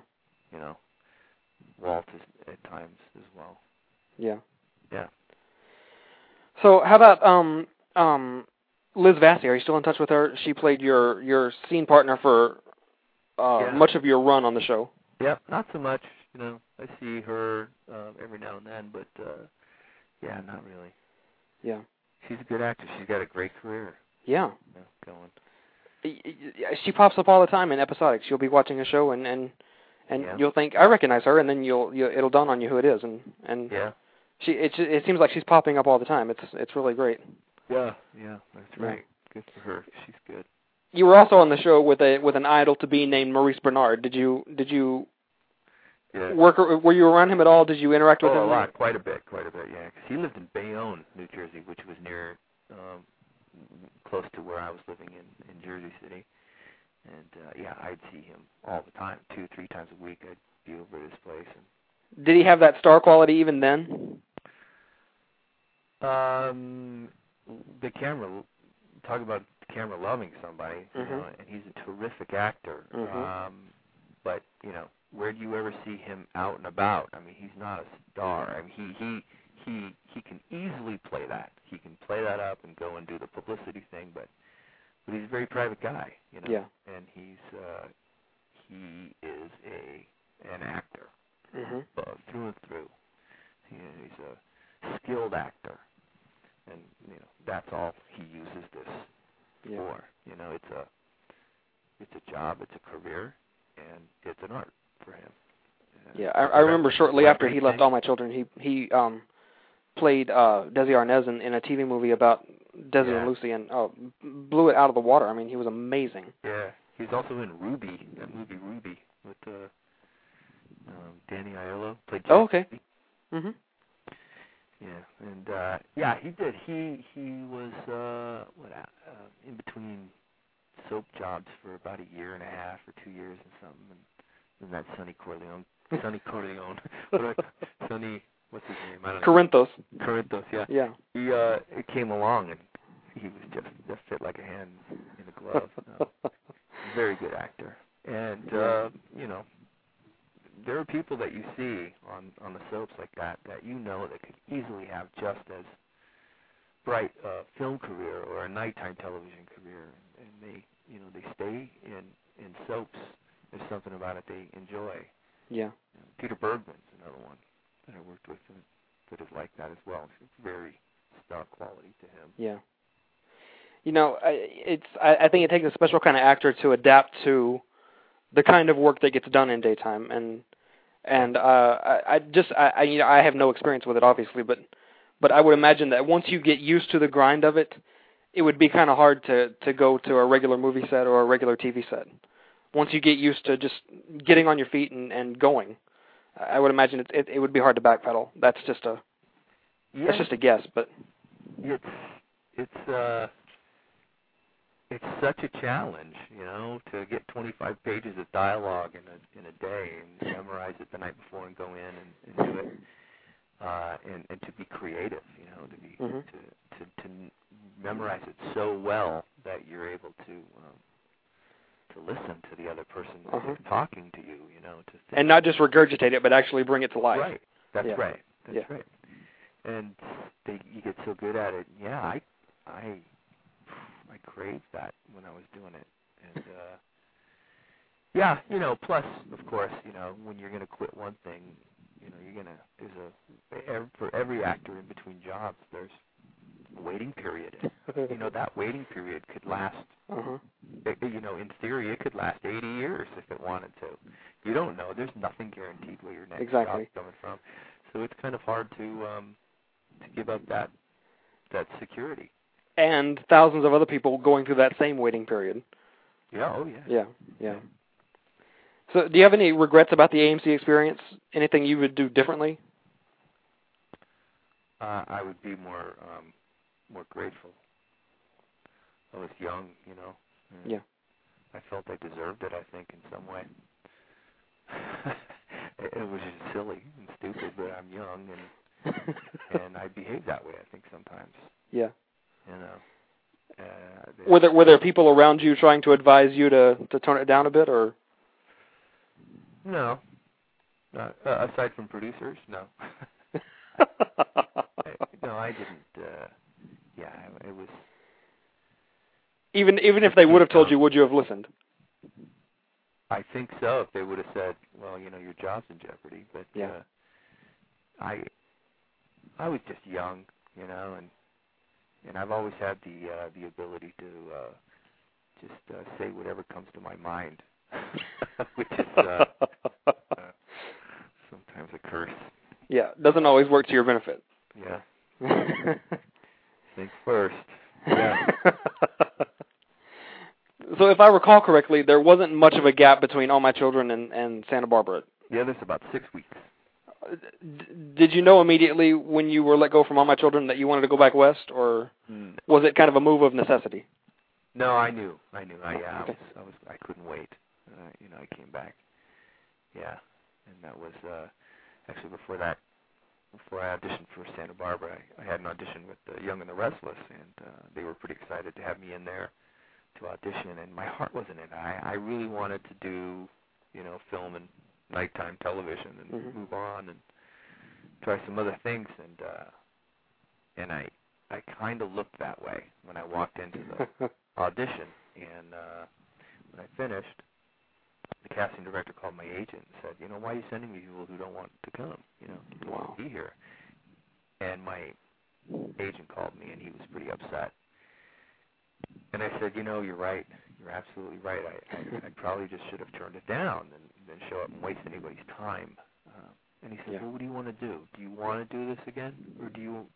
You know, Walt is at times as well. Yeah. Yeah. So how about um um Liz Vassey? Are you still in touch with her? She played your your scene partner for uh Yeah. much of your run on the show. Yep. Not so much. You know, I see her uh, every now and then, but uh, yeah, not really. Yeah. She's a good actress. She's got a great career Yeah. yeah, going. She pops up all the time in episodics. You'll be watching a show and and and Yeah. you'll think I recognize her, and then you'll, you'll it'll dawn on you who it is, and and Yeah. she it it seems like she's popping up all the time. It's it's really great. Yeah. Yeah. That's right. Good for her. She's good. You were also on the show with a with an idol to be named Maurice Benard. Did you did you Yeah. work were you around him at all? Did you interact with oh, him? a lot, quite a bit, quite a bit, Yeah, because he lived in Bayonne, New Jersey, which was near, um, close to where I was living in in Jersey City. And uh, yeah, I'd see him all the time, two, three times a week. I'd be over at his place. And Did he have that star quality even then? Um, the camera, talk about the camera loving somebody, you Mhm. know, and he's a terrific actor. Mhm. Um, but you know, where do you ever see him out and about? I mean, he's not a star. I mean, he he he he can easily play that. He can play that up and go and do the publicity thing, but but he's a very private guy, you know. Yeah. And he's uh he is a an actor Mhm. uh, through and through. He, he's a skilled actor, and you know that's all he uses this Yeah. for. You know, it's a it's a job, it's a career, and it's an art for him. And Yeah, I, I remember shortly after he left? All My Children, he he um played uh Desi Arnaz in, in a TV movie about Desi Yeah. and Lucy, and oh, blew it out of the water. I mean, he was amazing. Yeah, he's also in Ruby, that movie Ruby with uh, um, Danny Aiello. Played Oh, okay. Mhm. Yeah, and uh yeah, he did. He he was uh what uh, in between soap jobs for about a year and a half or two years and something, and then that Sonny Corleone, Sonny Corleone, Sonny, what's his name? I don't know. Corinthos. Corinthos, yeah. Yeah. He uh it came along and he was just just fit like a hand in a glove. No, very good actor, and uh you know there are people that you see on on the soaps like that that you know that could easily have just as bright a film career or a nighttime television career, and they you know they stay in in soaps. There's something about it they enjoy. yeah. Peter Bergman's another one that I worked with and that is like that as well. It's very star quality to him. Yeah. You know, I, it's I, I think it takes a special kind of actor to adapt to the kind of work that gets done in daytime, and and uh, I, I just I, I you know I have no experience with it obviously, but but I would imagine that once you get used to the grind of it, it would be kind of hard to to go to a regular movie set or a regular TV set. Once you get used to just getting on your feet and and going, I would imagine it it, it would be hard to backpedal. That's just a yeah, that's just a guess, but it's it's uh it's such a challenge, you know, to get 25 pages of dialogue in a in a day and memorize it the night before and go in and, and do it, uh, and and to be creative, you know, to be Mhm. to to to memorize it so well that you're able to um, to listen to the other person Uh-huh. talking to you, you know, to think, and not just regurgitate it, but actually bring it to life. Right. That's Yeah. right. That's Yeah. right. And they, you get so good at it. Yeah, I, I, I craved that when I was doing it, and uh, yeah, you know. Plus, of course, you know, when you're going to quit one thing, you know, you're gonna there's a ev- for every actor in between jobs, there's a waiting period. You know, that waiting period could last uh-huh. it, you know, in theory, it could last 80 years if it wanted to. You don't know. There's nothing guaranteed where your next Exactly. job's coming from. So it's kind of hard to um, to give up that that security. And thousands of other people going through that same waiting period. Yeah. Oh yeah. Yeah, yeah. So, do you have any regrets about the AMC experience? Anything you would do differently? Uh, I would be more um, more grateful. I was young, you know. Yeah. I felt I deserved it. I think in some way. it, it was just silly and stupid, but I'm young and and I behave that way. I think sometimes. yeah. You know. Uh, they- Were there were there people around you trying to advise you to to tone it down a bit, or No. Not, uh, aside from producers, no. no, I didn't. Uh, yeah, it was. even even if they would have told you, would you have listened? I think so. If they would have said, "Well, you know, your job's in jeopardy," but Yeah. uh, I, I was just young, you know, and and I've always had the uh, the ability to uh, just uh, say whatever comes to my mind, which is uh, uh, sometimes a curse. yeah, doesn't always work to your benefit. Yeah. Think first. Yeah. so, if I recall correctly, there wasn't much of a gap between All My Children and and Santa Barbara. Yeah, there's about six weeks. Did you know immediately when you were let go from All My Children that you wanted to go back west, or was it kind of a move of necessity? No, I knew. I knew. I yeah, I was I was I couldn't wait. Uh, you know, I came back. Yeah. And that was uh actually before that before I auditioned for Santa Barbara, I, I had an audition with the Young and the Restless and uh they were pretty excited to have me in there to audition and my heart wasn't in it. I I really wanted to do, you know, film and nighttime television and Mhm. move on and try some other things and uh and I I kind of looked that way when I walked into the audition and uh when I finished the casting director called my agent and said, you know, why are you sending me people who don't want to come? You know, who Wow. want to be here. And my agent called me and he was pretty upset. And I said, you know, you're right. You're absolutely right. I I, I probably just should have turned it down and then show up and waste anybody's time. Uh, and he said, Yeah. well, what do you want to do? Do you want to do this again, or do you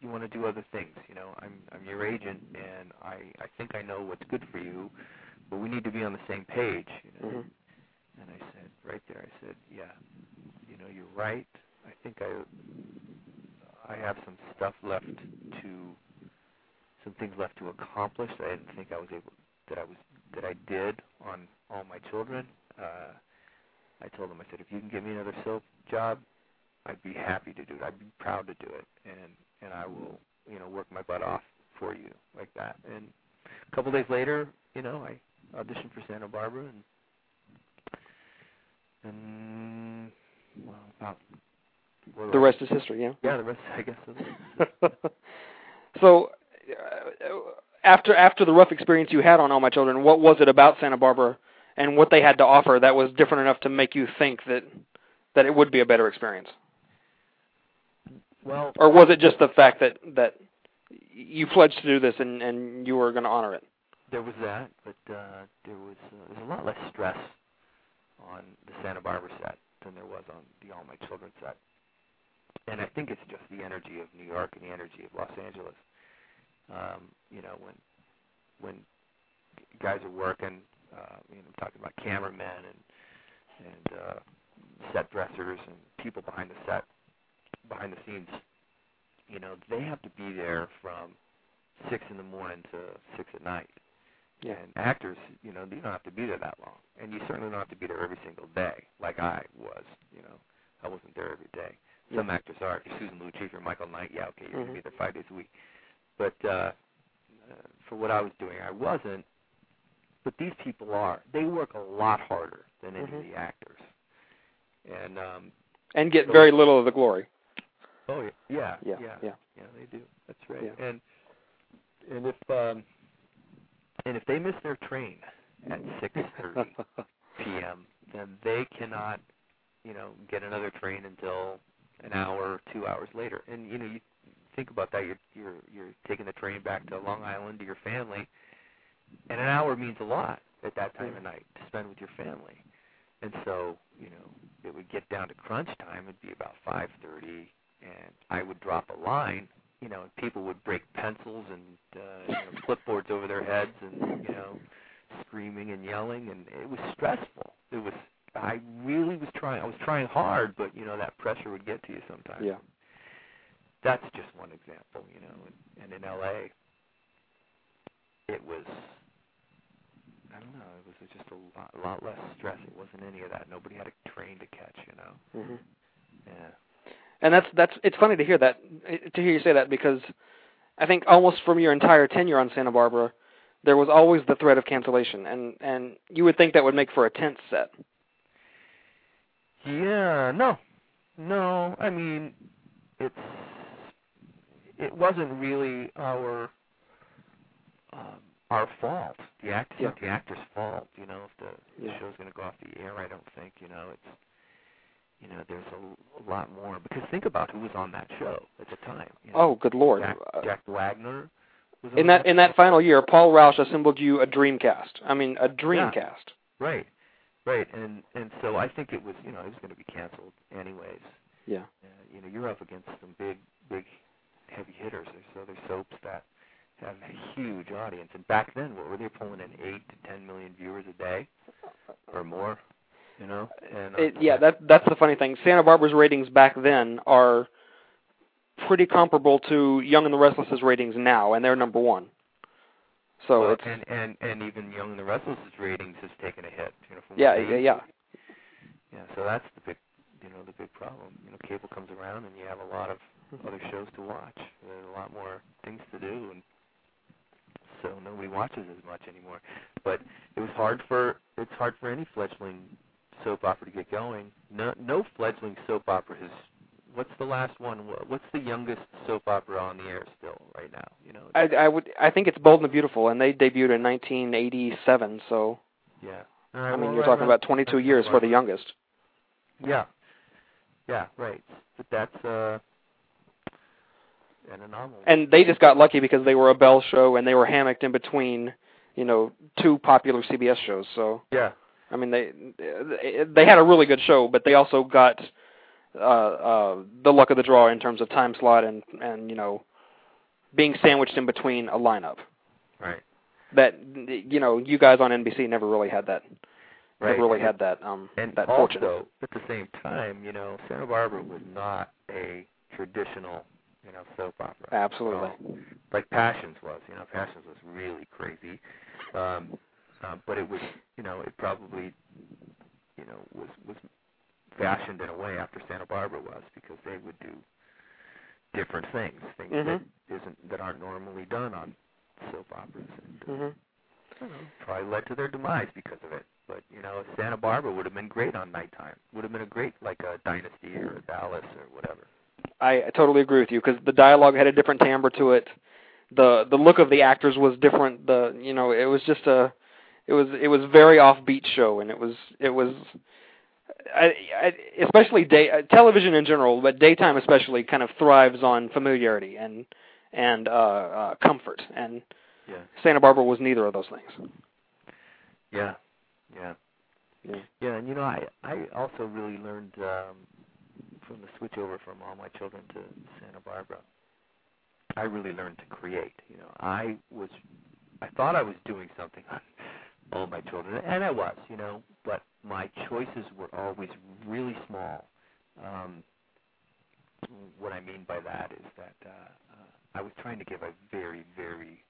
you want to do other things? You know, I'm I'm your agent, and I I think I know what's good for you, but we need to be on the same page. You know. Mhm. And I said right there, I said, yeah, you know, you're right. I think I I have some stuff left to some things left to accomplish that I didn't think I was able that I was that I did on all my children. Uh, I told them I said if you can give me another soap job, I'd be happy to do it. I'd be proud to do it, and and I will you know work my butt off for you like that. And a couple days later, you know, I auditioned for Santa Barbara and and well about the rest is history. Yeah. yeah the rest I guess is so, uh, after after the rough experience you had on All My Children, what was it about Santa Barbara and what they had to offer that was different enough to make you think that that it would be a better experience, well or was it just the fact that that you pledged to do this and and you were going to honor it? There was that, but uh, there was uh, there's a lot less stress on the Santa Barbara set than there was on the All My Children set, and I think it's just the energy of New York and the energy of Los Angeles. Um, you know, when when guys are working, uh, you know, I'm talking about cameramen and and uh, set dressers and people behind the set, behind the scenes. You know, they have to be there from six in the morning to six at night. Yeah. And actors, you know, you don't have to be there that long, and you certainly don't have to be there every single day, like I was. You know, I wasn't there every day. Some Yeah. actors are. If you're Susan Lucci, you're Michael Knight, yeah, okay, you're Mhm. gonna be there five days a week. But uh, uh, for what I was doing, I wasn't. But these people are. They work a lot harder than any Mhm. of the actors. And um, And get So- very little of the glory. oh yeah, yeah, Yeah, yeah, yeah. yeah, they do. That's right. Yeah. And and if um, and if they miss their train at six thirty p.m., then they cannot, you know, get another train until an hour or two hours later. And you know, you think about that. You're you're you're taking the train back to Long Island to your family, and an hour means a lot at that time of night to spend with your family. And so, you know, it would get down to crunch time. It'd be about five thirty, and I would drop a line. You know, and people would break pencils and uh, you know, clipboards over their heads, and you know, screaming and yelling, and it was stressful. It was. I really was trying. I was trying hard, but you know that pressure would get to you sometimes. yeah. That's just one example, you know. And, and in LA, it was. I don't know. It was just a lot, a lot less stress. It wasn't any of that. Nobody had a train to catch, you know. Mm-hmm. Yeah. And that's that's it's funny to hear that to hear you say that because I think almost from your entire tenure on Santa Barbara, there was always the threat of cancellation, and and you would think that would make for a tense set. Yeah, no, no. I mean, it's it wasn't really our um, our fault. The act, Yeah. the actor's fault. You know, if the, the show's going to go off the air, I don't think. You know, it's you know, there's a, a lot more because think about who was on that show at the time. You know, Oh, good lord! Jack, Jack Wagner. Was in on that in that final year, Paul Rauch assembled you a dream cast. I mean, a dream Yeah. cast. Right, right, and and so I think it was you know it was going to be canceled anyways. Yeah. Uh, you know, you're up against some big, big, heavy hitters. There's other soaps that have a huge audience, and back then, what were they pulling in eight to ten million viewers a day, or more? You know, and uh, It, yeah, that that's the funny thing. Santa Barbara's ratings back then are pretty comparable to Young and the Restless's ratings now, and they're number one. So well, it's and and and even Young and the Restless' ratings has taken a hit. You know, from yeah, yeah, yeah. Yeah, so that's the big, you know, the big problem. You know, cable comes around and you have a lot of other shows to watch. There's a lot more things to do, and so nobody watches as much anymore. But it was hard for it's hard for any fledgling soap opera to get going. No, no fledgling soap opera has. What's the last one? What's the youngest soap opera on the air still right now? You know. I, I would I think it's Bold and the Beautiful, and they debuted in 1987. So yeah. I mean, you're talking about 22 years for the youngest. Yeah. Yeah, right. But that's uh. And they just got lucky because they were a Bell show and they were hammocked in between, you know, two popular CBS shows. So yeah. I mean, they they had a really good show, but they also got uh, uh, the luck of the draw in terms of time slot and and you know being sandwiched in between a lineup Right. that you know you guys on NBC never really had that Right. never really and, had that um and that also, fortune. at the same time, you know, Santa Barbara was not a traditional, you know, soap opera. Absolutely. at. Like Passions was, you know, Passions was really crazy. Um uh, but it was, you know, it probably, you know, was was fashioned in a way after Santa Barbara was because they would do different things, things Mhm. that isn't that aren't normally done on soap operas. And, uh, Mhm. I don't know, probably led to their demise because of it. But you know, Santa Barbara would have been great on nighttime. Would have been a great like a Dynasty or a Dallas or whatever. I, I totally agree with you because the dialogue had a different timbre to it. The the look of the actors was different. The you know it was just a it was it was very offbeat show and it was it was I, I, especially day uh, television in general, but daytime especially kind of thrives on familiarity and and uh, uh comfort and Yeah. Santa Barbara was neither of those things. Yeah. Yeah. Yeah. Yeah, and you know, I I also really learned um from the switch over from all my children to Santa Barbara. I really learned to create. You know, I was I thought I was doing something on all my children, and I was, you know, but my choices were always really small. Um, what I mean by that is that uh, uh, I was trying to give a very, very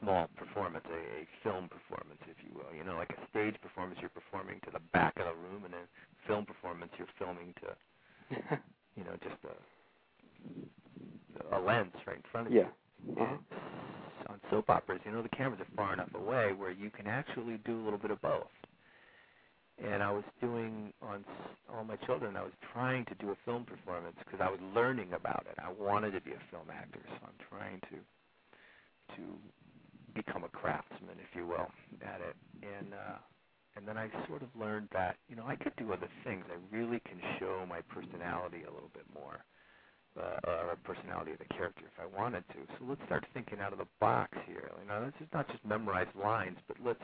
small performance, a, a film performance, if you will. You know, like a stage performance, you're performing to the back of the room, and a film performance, you're filming to, you know, just a a lens right in front of yeah. you. Uh-huh. On soap operas, you know, the cameras are far enough away where you can actually do a little bit of both. And I was doing on all my children. I was trying to do a film performance because I was learning about it. I wanted to be a film actor, so I'm trying to to become a craftsman, if you will, at it. And uh, and then I sort of learned that you know I could do other things. I really can show my personality a little bit more uh, or a personality of the character if I wanted to. So let's start thinking out of the box here. You know, this is not just memorize lines, but let's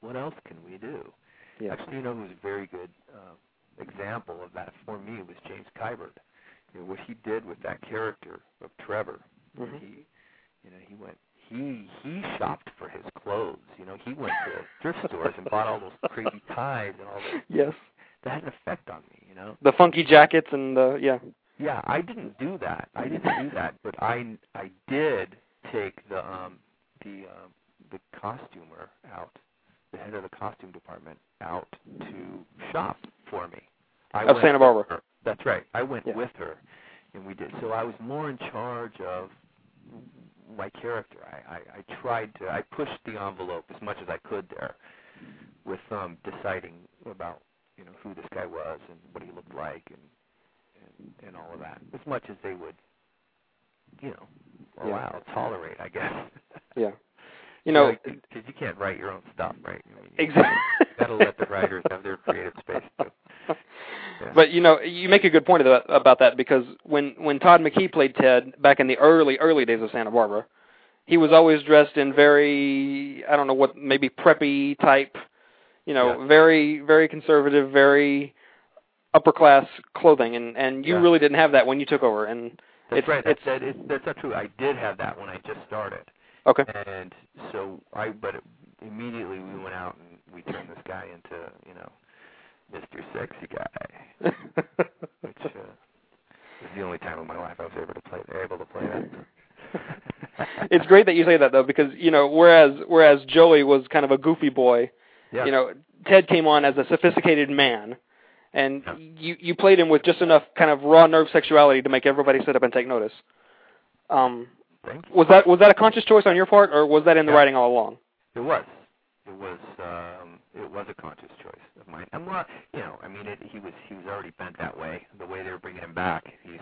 what else can we do? Yeah. Actually, you know, who's a very good uh, example of that for me was James Kiberd. You know what he did with that character of Trevor. Mhm. He, you know, he went. He he shopped for his clothes. You know, he went to thrift stores and bought all those crazy ties and all that. Yes. That had an effect on me. You know. The funky jackets and the yeah. Yeah, I didn't do that. I didn't do that, but I I did take the um the um the costumer out, the head of the costume department out to shop for me. I Of Santa Barbara. That's right. I went Yeah. with her, and we did. So I was more in charge of my character. I, I I tried to. I pushed the envelope as much as I could there, with um deciding about you know who this guy was and what he looked like and and, and all of that, as much as they would, you know, Yeah. allow, tolerate, I guess. Yeah. You know, because you can't write your own stuff, right? I mean, you exactly. Gotta let the writers have their creative space too. Yeah. But you know, you make a good point about, about that because when when Todd McKee played Ted back in the early early days of Santa Barbara, he was always dressed in very I don't know what maybe preppy type, you know, Yeah. very very conservative, very upper class clothing, and and you Yeah. really didn't have that when you took over. And that's it's, right. It's That's, that is, that's not true. I did have that when I just started, okay. and so I. But it, immediately we went out and we turned this guy into, you know, Mr. Sexy Guy, which uh, was the only time in my life I was able to play able to play that. it's great that you say that though, because you know, whereas whereas Joey was kind of a goofy boy, Yeah. you know, Ted came on as a sophisticated man, and Yeah. you you played him with just enough kind of raw nerve sexuality to make everybody sit up and take notice. Um, Was that was that a conscious choice on your part, or was that in the Yeah. writing all along? It was. It was. Um, it was a conscious choice of mine. And well, you know, I mean, it, he was he was already bent that way. The way they were bringing him back, he's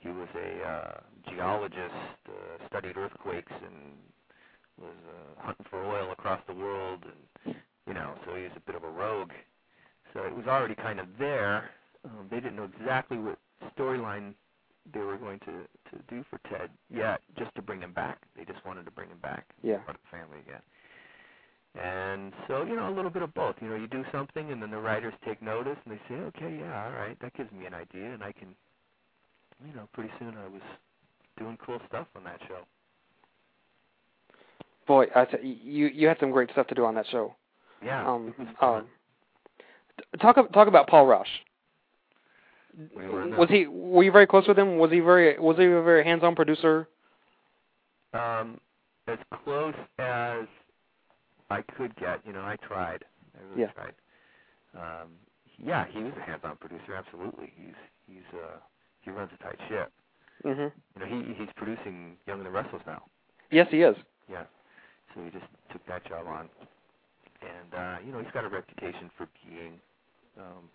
he was a uh, geologist, uh, studied earthquakes, and was uh, hunting for oil across the world, and you know, so he was a bit of a rogue. So it was already kind of there. Um, they didn't know exactly what storyline they were going to to do for Ted yet, just to bring him back. They just wanted to bring him back Yeah. part of the family again. And so, you know, a little bit of both. You know, you do something and then the writers take notice and they say, okay, yeah, all right, that gives me an idea. And I can, you know, pretty soon I was doing cool stuff on that show. Boy, I t- you you had some great stuff to do on that show. Yeah, Um, it was fun. um, talk talk about Paul Rauch. We were in the- Was he were you very close with him? Was he very was he a very hands-on producer? um, as close as I could get. You know, I tried. I really Yeah. tried. Um, yeah, he was a hands-on producer. Absolutely, he's he's uh he runs a tight ship. Mhm. You know, he he's producing Young and the Restless now. Yes, he is. Yeah. So he just took that job on. And uh, you know, he's got a reputation for being um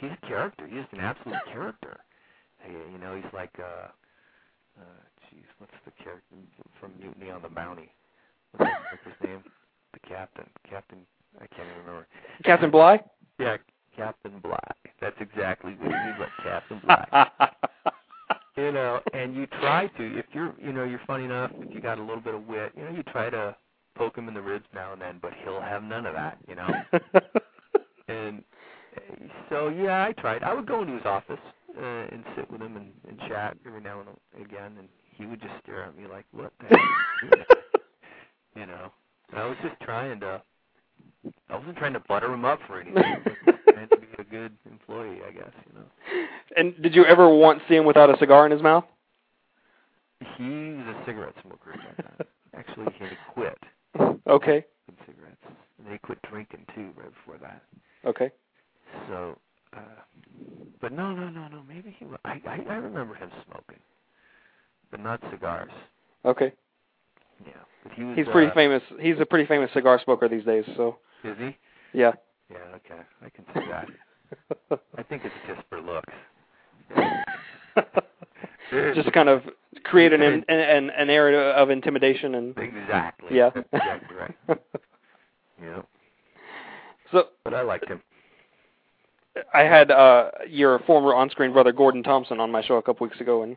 he's a character. He's an absolute character. You know, he's like uh uh jeez, what's the character from Mutiny on the Bounty? What's that character's name? The captain. Captain I can't even remember. Captain Bligh. Yeah, Captain Black. That's exactly what he's like Captain Black. you know, and you try to if you're you know, you're funny enough, if you got a little bit of wit, you know, you try to poke him in the ribs now and then, but he'll have none of that, you know. and so yeah, I tried. I would go into his office uh, and sit with him and, and chat every now and again, and he would just stare at me like, "What the hell?" you know, and I was just trying to. I wasn't trying to butter him up for anything. Trying to be a good employee, I guess. You know. And did you ever once see him without a cigar in his mouth? He was a cigarette smoker. Actually, he had quit Okay. cigarettes. And they quit drinking too right before that. Okay. So, uh, but no, no, no, no. Maybe he. I, I I remember him smoking, but not cigars. Okay. Yeah, but he was. He's pretty uh, famous. He's a pretty famous cigar smoker these days. So Is he? yeah. Yeah. Okay, I can see that. I think it's just for looks. Just kind of create an an an, an area of intimidation and Exactly. Yeah. Exactly right. Yeah. so But I liked him. I had uh your former on-screen brother Gordon Thompson on my show a couple weeks ago, and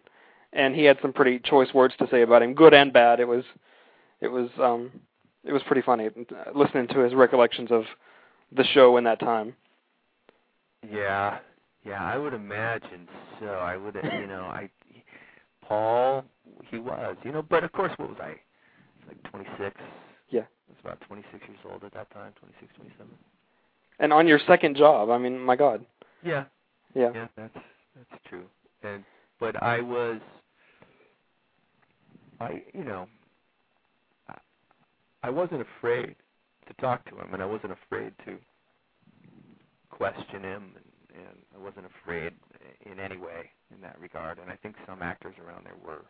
and he had some pretty choice words to say about him, good and bad. It was it was um it was pretty funny listening to his recollections of the show in that time. Yeah. Yeah, I would imagine so. I would, you know, I, Paul, he was, you know, but of course, what was I? Like 26. Yeah. I was about 26 years old at that time, 26, 27. And on your second job, I mean, my God. Yeah. Yeah. Yeah, that's that's true. And but I was, I, you know, I, I wasn't afraid to talk to him, and I wasn't afraid to question him, and, and I wasn't afraid in any way in that regard. And I think some actors around there were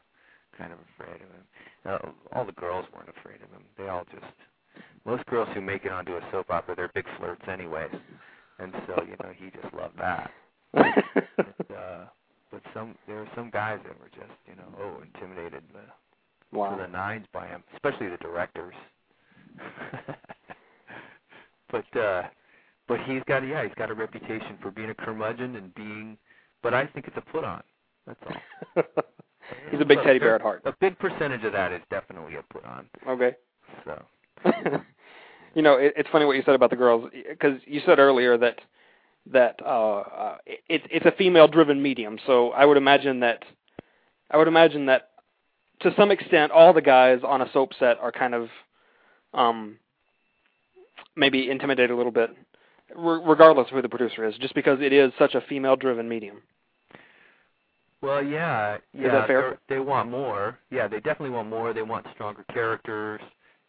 kind of afraid of him. Uh, all the girls weren't afraid of him. They all just most girls who make it onto a soap opera, they're big flirts anyways, and so you know he just loved that. And, uh, but some there were some guys that were just you know oh intimidated uh, to the nines by him, especially the directors. but uh but he's got yeah he's got a reputation for being a curmudgeon and being but I think it's a put on. That's all. He's a big So teddy bear at heart. A big percentage of that is definitely a put on. Okay. So you know, it, it's funny what you said about the girls because you said earlier that that uh, uh, it, it's a female-driven medium. So I would imagine that I would imagine that to some extent, all the guys on a soap set are kind of um, maybe intimidated a little bit, re- regardless of who the producer is, just because it is such a female-driven medium. Well, yeah, Is yeah. that fair? They want more. Yeah, they definitely want more. They want stronger characters.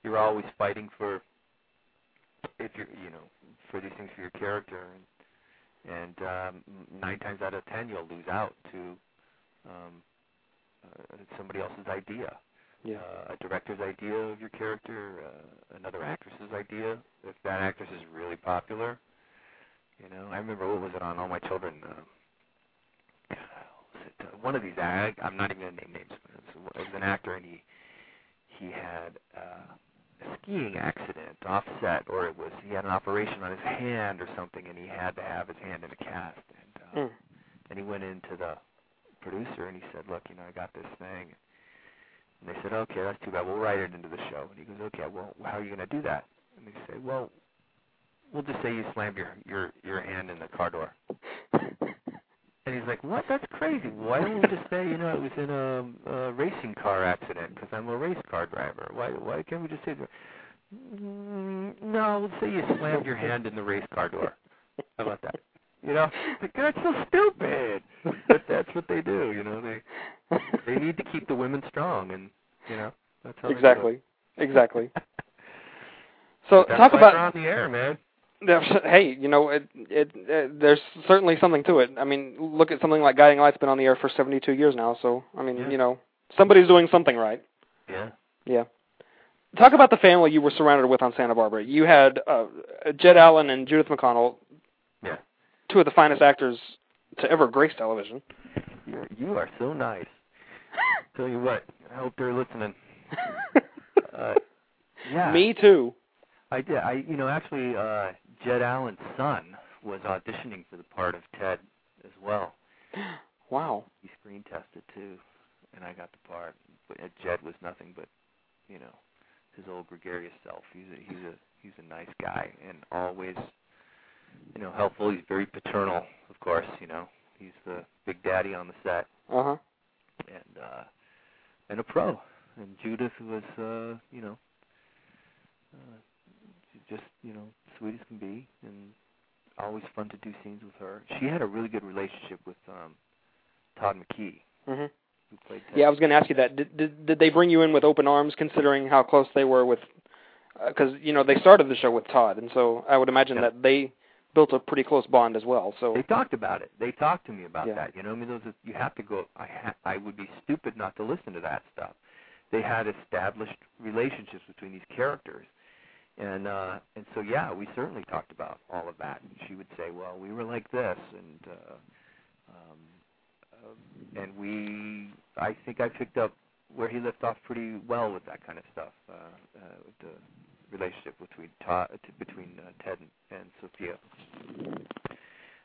You're always fighting for, if you're, you know, for these things for your character, and and um, nine times out of ten you'll lose out to um, uh, somebody else's idea. Yeah. Uh, a director's idea of your character, uh, another actress's idea. If that actress is really popular, you know. I remember what was it on All My Children. Uh, was it uh, one of these? I, I'm not even gonna name names. But it, was, it was an actor, and he he had uh, skiing accident offset, or it was he had an operation on his hand or something, and he had to have his hand in a cast. And uh, Mm. and he went into the producer and he said, "Look, you know, I got this thing." And they said, "Okay, that's too bad. We'll write it into the show." And he goes, "Okay, well, how are you going to do that?" And they say, "Well, we'll just say you slammed your your your hand in the car door." And he's like, "What? That's crazy. Why don't we just say, you know, it was in a, a racing car accident because I'm a race car driver? Why why can't we just say, mm, no, we'll say you slammed your hand in the race car door? How about that? You know, like, that's so stupid. But that's what they do. You know, they they need to keep the women strong, and you know, that's how they do it. exactly. Exactly. So talk about on the air, man. There's, hey, you know, it, it, it, there's certainly something to it. I mean, look at something like Guiding Light's been on the air for 72 years now. So, I mean, Yeah. you know, somebody's doing something right. Yeah. Yeah. Talk about the family you were surrounded with on Santa Barbara. You had uh, Jed Allen and Judith McConnell, Yeah. two of the finest actors to ever grace television. You're, you are so nice. Tell you what, I hope they're listening. Uh, yeah. Me too. I did. I, you know, actually, uh, Jed Allen's son was auditioning for the part of Ted as well. Wow. He screen tested too, and I got the part. But uh, Jed was nothing but, you know, his old gregarious self. He's a he's a he's a nice guy and always, you know, helpful. He's very paternal, of course. You know, he's the big daddy on the set, Uh huh. and uh, and a pro. And Judith was, uh, you know, uh, just you know, sweet as can be, and always fun to do scenes with her. She had a really good relationship with um Todd McKee, Mhm. who played Ted. Yeah, I was going to ask you that. Did, did did they bring you in with open arms, considering how close they were with? Because you know they started the show with Todd, and so I would imagine Yeah. that they built a pretty close bond as well. So They talked about it. They talked to me about Yeah. that. You know, I mean, those are, you have to go. I ha- I would be stupid not to listen to that stuff. They had established relationships between these characters, and uh and so yeah, we certainly talked about all of that. And she would say, well, we were like this, and uh, um, uh, and we. I think I picked up where he left off pretty well with that kind of stuff. Uh, uh, with the relationship between Todd, between uh, Ted and, and Sophia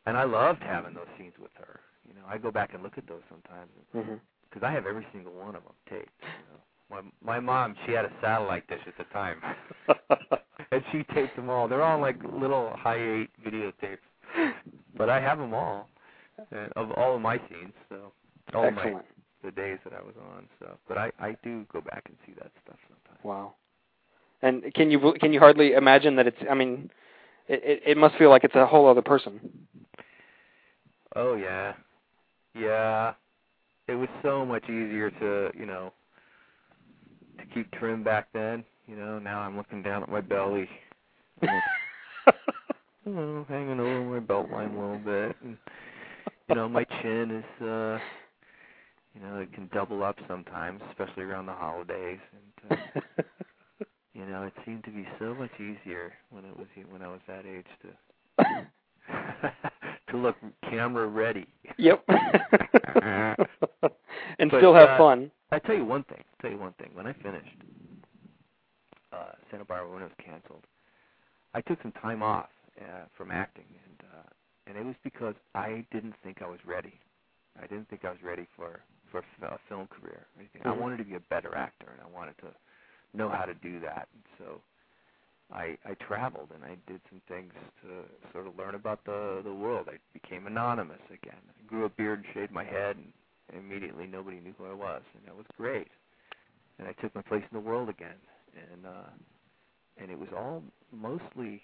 and I loved having those scenes with her. You know, I go back and look at those sometimes Mhm. because I have every single one of them taped. You know, my my mom, she had a satellite dish at the time, and she taped them all. They're all like little high eight videotapes, but I have them all and of all of my scenes. So all of my the days that I was on. So, but I I do go back and see that stuff sometimes. Wow. And can you can you hardly imagine that it's? I mean, it it, it must feel like it's a whole other person. Oh yeah, yeah. It was so much easier to you know keep trim back then. You know, now I'm looking down at my belly, you know, hanging over my belt line a little bit, and you know my chin is uh you know it can double up sometimes, especially around the holidays. And uh, you know it seemed to be so much easier when it was when I was that age to to look camera ready. yep. and But, still have uh, fun. I tell you one thing. tell you one thing. When I finished uh, Santa Barbara when it was canceled, I took some time off uh, from acting, and uh, and it was because I didn't think I was ready. I didn't think I was ready for for a film career or anything. I Mhm. wanted to be a better actor, and I wanted to know how to do that. And so I I traveled and I did some things to sort of learn about the the world. I became anonymous again. I grew a beard and shaved my head, and immediately nobody knew who I was, and that was great. And I took my place in the world again, and uh, and it was all mostly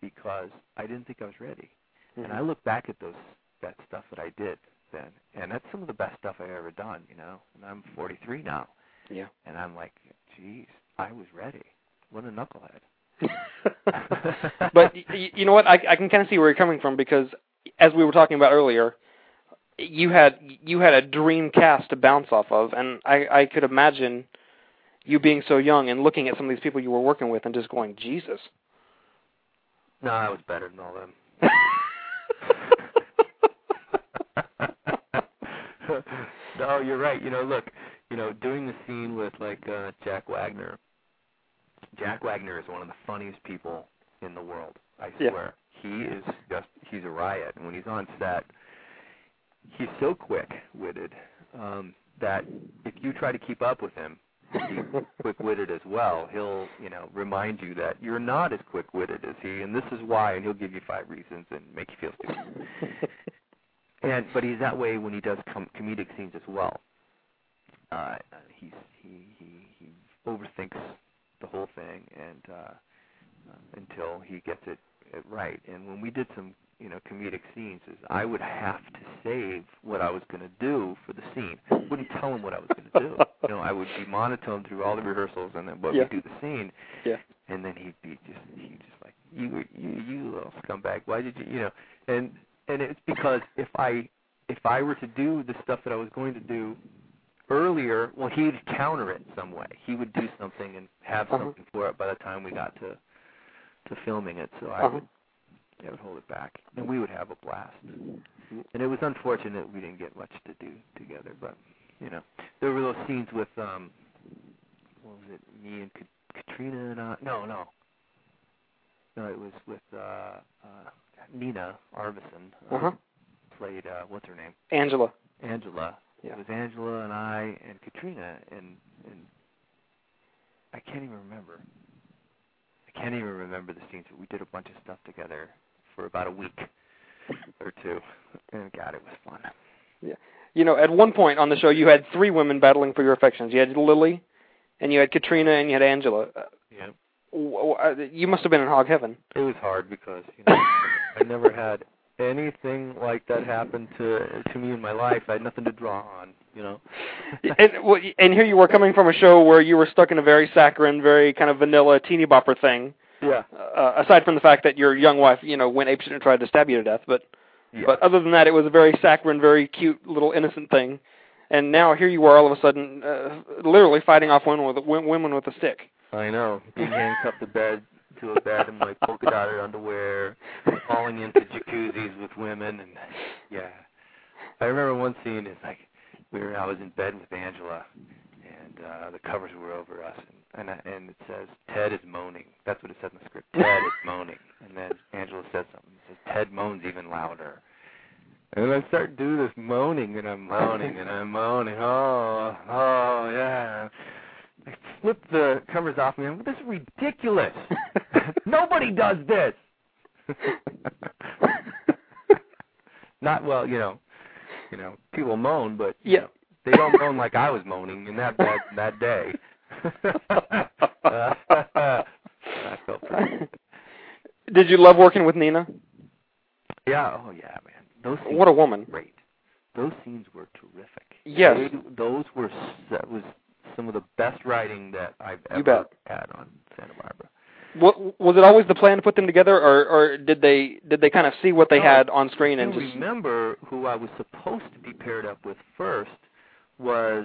because I didn't think I was ready. And I look back at those that stuff that I did then, and that's some of the best stuff I've ever done. You know, and I'm 43 now, Yeah. and I'm like, geez, I was ready. What a knucklehead. but y- you know what? I, I can kind of see where you're coming from because, as we were talking about earlier, you had you had a dream cast to bounce off of, and I, I could imagine you being so young and looking at some of these people you were working with and just going, Jesus. No, I was better than all them. no, you're right. You know, look, you know, doing the scene with like uh Jack Wagner. Jack Wagner is one of the funniest people in the world. I Yeah. swear. He is just he's a riot and when he's on set he's so quick-witted um that if you try to keep up with him, he's quick-witted as well. He'll, you know, remind you that you're not as quick-witted as he, and this is why, and he'll give you five reasons and make you feel stupid. and but he's that way when he does com- comedic scenes as well. Uh, he's he he he overthinks the whole thing, and uh, uh, until he gets it, it right. And when we did some you know comedic scenes, is I would have to save what I was going to do for the scene. I Wouldn't tell him what I was going to do. You know, I would be monotone through all the rehearsals, and then but Yeah. we do the scene, Yeah. and then he'd be just he'd just like you were you you little scumbag. Why did you you know? And and it's because if I if I were to do the stuff that I was going to do earlier, well, he'd counter it some way. He would do something and have Uh-huh. something for it by the time we got to to filming it. So I Uh-huh. would I would hold it back, and we would have a blast. And it was unfortunate we didn't get much to do together, but you know, there were those scenes with um, what was it? Me and Ka- Katrina and uh, no, no, no, it was with uh, uh, Nina Arvesen. um, Uh-huh. Played uh, what's her name? Angela. Angela. Yeah. It was Angela and I and Katrina and and I can't even remember. I can't even remember the scenes. but We did a bunch of stuff together for about a week or two, and God, it was fun. Yeah. You know, at one point on the show, you had three women battling for your affections. You had Lily, and you had Katrina, and you had Angela. Uh, Yeah. uh, You must have been in hog heaven. It was hard because you know I never had anything like that happen to to me in my life. I had nothing to draw on, you know. and well, and here you were coming from a show where you were stuck in a very saccharine, very kind of vanilla teeny bopper thing. Yeah. Uh, aside from the fact that your young wife, you know, went apeshit and tried to stab you to death, but Yeah. but other than that, it was a very saccharine, very cute little innocent thing. And now here you are, all of a sudden, uh, literally fighting off women with w- women with a stick. I know. Being handcuffed to bed to a bed in my polka dotted underwear, falling into jacuzzis with women, and yeah. I remember one scene is like we were I was in bed with Angela, and uh the covers were over us, and and, I, and it says Ted is moaning. That's what it says in the script. Ted is moaning, and then Angela says something. It says Ted moans even louder. And then I start doing this moaning, and I'm moaning, and I'm moaning. Oh, oh, yeah. I flip the covers off me. I'm this is ridiculous. Nobody does this. Not well, you know. You know, people moan, but you Yeah. know, they don't moan like I was moaning in that that, that day. I felt pretty. good. Did you love working with Nina? Yeah. Oh yeah, man. Those scenes What a woman. were great. Those scenes were terrific. Yes. They, those were that was some of the best writing that I've ever had on Santa Barbara. What, was it always the plan to put them together, or, or did they did they kind of see what they No, had on screen and just remember who I was supposed to be paired up with first was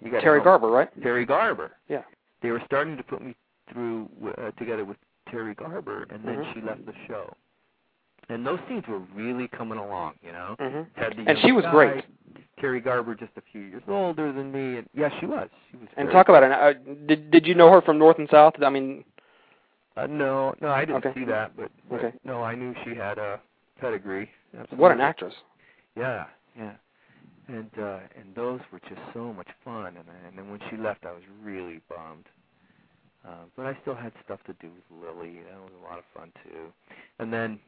you got Terri Garber, right? Terri Garber. Yeah. They were starting to put me through uh, together with Terri Garber, and then Mhm. she left the show. And those scenes were really coming along, you know. hmm Had the And she was guy, great. Terri Garber, just a few years older than me, and yeah, she was. She was. And talk about it. Uh, did did you know her from North and South? I mean, Uh, no, no, I didn't Okay. see that, but, but Okay. no, I knew she had a pedigree. Absolutely. what an actress. Yeah, yeah. And uh and those were just so much fun and and then when she left I was really bummed. Uh, but I still had stuff to do with Lily. That was a lot of fun too. And then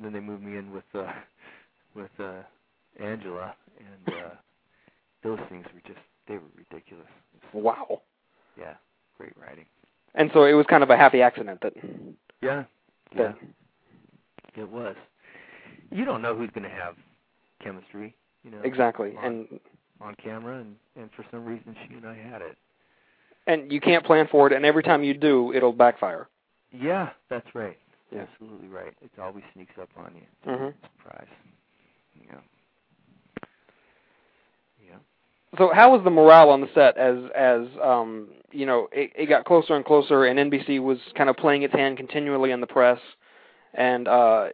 then they moved me in with uh with uh Angela and uh those things were just they were ridiculous. Wow. Yeah, great writing. And so it was kind of a happy accident that Yeah. Yeah. that It was. You don't know who's going to have chemistry, you know, exactly. on, And on camera, and and for some reason she and I had it. and you can't plan for it, and every time you do, it'll backfire. Yeah, that's right. Yeah. Absolutely right. It always sneaks up on you. Mhm. Surprise. Yeah. Yeah. So how was the morale on the set as as um you know it, it got closer and closer, and NBC was kind of playing its hand continually in the press, and uh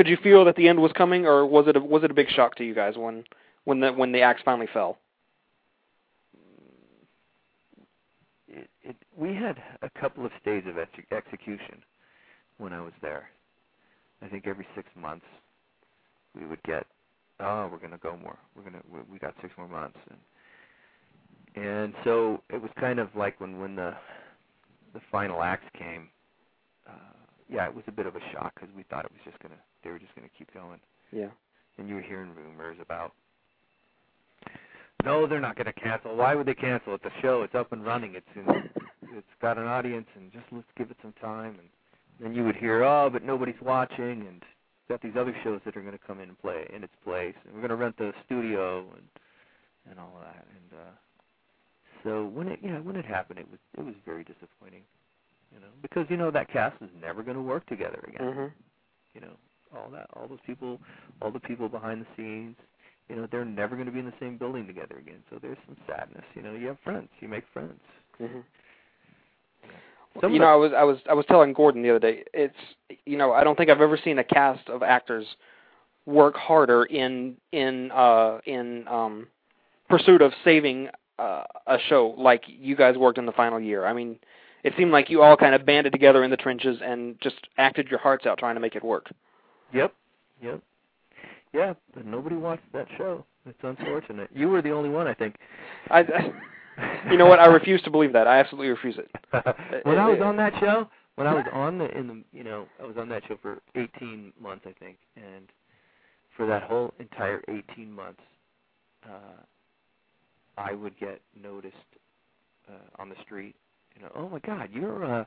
could you feel that the end was coming, or was it a, was it a big shock to you guys when when the when the axe finally fell? It, it, we had a couple of stages of ex- execution when I was there. I think every six months we would get, oh, we're going to go more. We're going to, we, got six more months, and and so it was kind of like when when the the final axe came. Uh, yeah, it was a bit of a shock because we thought it was just gonna, they were just gonna keep going. Yeah. and you were hearing rumors about no they're not going to cancel. Why would they cancel? It the show. It's up and running. It's in, it's got an audience and just let's give it some time. And then you would hear oh but nobody's watching and got these other shows that are going to come in and play in its place. And we're going to rent the studio and and all of that. And uh so when it yeah when it happened it was it was very disappointing you know because you know that cast is never going to work together again. Mhm. you know all that all those people all the people behind the scenes you know they're never going to be in the same building together again so there's some sadness you know you have friends you make friends Mhm. Some you know, I was I was I was telling Gordon the other day. It's you know, I don't think I've ever seen a cast of actors work harder in in uh in um pursuit of saving uh, a show like you guys worked in the final year. I mean, it seemed like you all kind of banded together in the trenches and just acted your hearts out trying to make it work. Yep yep yeah but nobody watched that show it's unfortunate you were the only one i think I, I you know what? I refuse to believe that. I absolutely refuse it. when i was on that show when i was on the in the you know i was on that show for 18 months i think and for that whole entire 18 months, uh, I would get noticed uh, on the street. You know, oh my God, you're uh,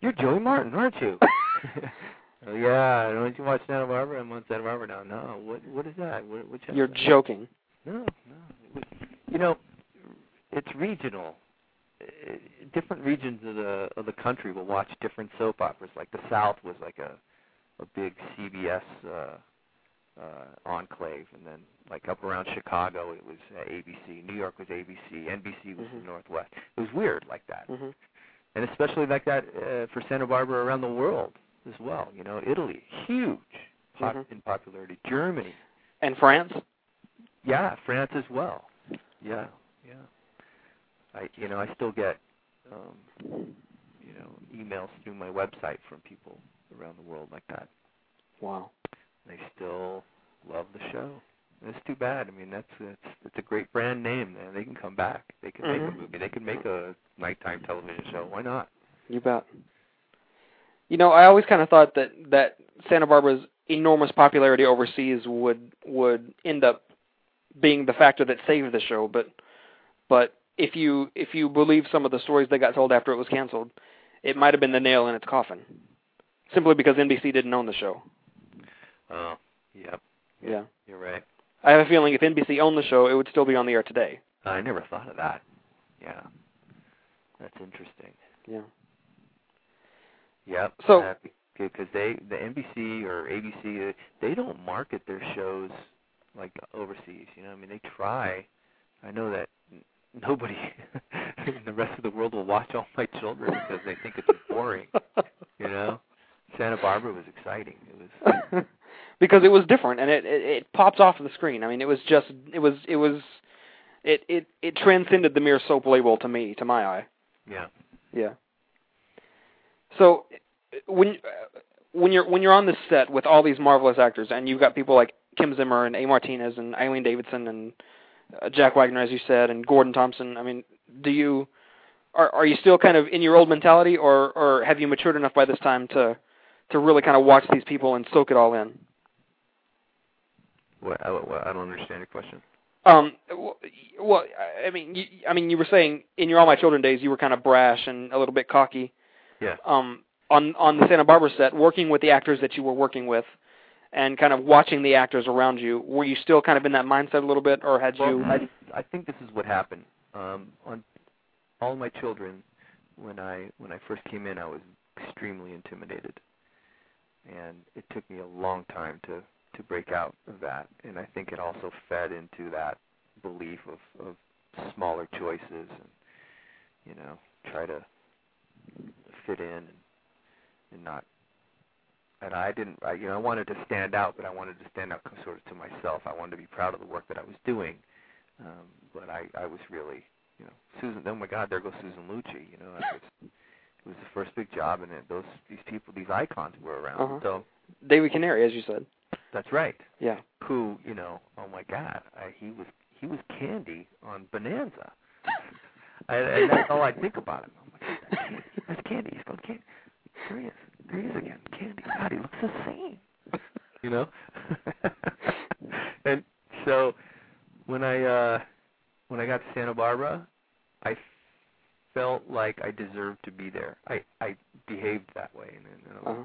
you're Joey Martin, aren't you? oh yeah, don't you watch Santa Barbara? I'm on Santa Barbara now. No, what what is that? What, what You're joking. No, no. You know, it's regional. Uh, different regions of the of the country will watch different soap operas. Like the South was like a a big CBS uh, uh, enclave, and then like up around Chicago it was uh, ABC. New York was ABC. NBC was Mhm. the Northwest. It was weird like that, hmm and especially like that uh, for Santa Barbara around the world as well. You know, Italy, huge pop- Mhm. in popularity. Germany, And France? yeah, France as well. Yeah, yeah. I you know I still get um, you know emails through my website from people around the world like that. Wow. They still love the show. It's too bad. I mean, that's it's it's a great brand name, man. They can come back. They can make Mhm. a movie. They can make a nighttime television show. Why not? You bet. You know, I always kind of thought that that Santa Barbara's enormous popularity overseas would would end up being the factor that saved the show, but but if you if you believe some of the stories that got told after it was canceled, it might have been the nail in its coffin. Simply because NBC didn't own the show. Oh, yep. Yeah. You're right. I have a feeling if NBC owned the show, it would still be on the air today. I never thought of that. Yeah. That's interesting. Yeah. Yep. So- because they the NBC or ABC uh, they don't market their shows like overseas. You know, I mean they try. I know that nobody in the rest of the world will watch All My Children because they think it's boring. You know, Santa Barbara was exciting. It was because it was different and it, it it popped off the screen. I mean, it was just it was it was it it it transcended the mere soap label to me, to my eye. yeah. Yeah. So when when you're when you're on this set with all these marvelous actors and you've got people like Kim Zimmer and A. Martinez and Eileen Davidson and uh, Jack Wagner, as you said, and Gordon Thompson. I mean, do you are are you still kind of in your old mentality, or or have you matured enough by this time to to really kind of watch these people and soak it all in? What, I, what, I don't understand your question. Um, well, I mean, you, I mean, you were saying in your All My Children days, you were kind of brash and a little bit cocky. Yeah. Um, on on the Santa Barbara set, working with the actors that you were working with, and kind of watching the actors around you, were you still kind of in that mindset a little bit, or had Well, you? I, I think this is what happened. Um, on all my children, when I when I first came in, I was extremely intimidated, and it took me a long time to to break out of that. And I think it also fed into that belief of of smaller choices and you know try to fit in and, and not. And I didn't, I, you know, I wanted to stand out, but I wanted to stand out sort of to myself. I wanted to be proud of the work that I was doing, um, but I, I was really, you know, Susan. Oh my God, there goes Susan Lucci. You know, it was, it was the first big job, and it, those these people, these icons were around. Uh-huh. So David Canary, as you said. that's right. Yeah. Who, you know, oh my God, I, he was he was Candy on Bonanza, and, and that's all I think about him. Oh my God, that's Candy. That's Candy. He's called Candy. There he is. There he is again. Candy. God, he looks the same. You know. and so when I uh when I got to Santa Barbara, I felt like I deserved to be there. I I behaved that way, and, and Uh-huh.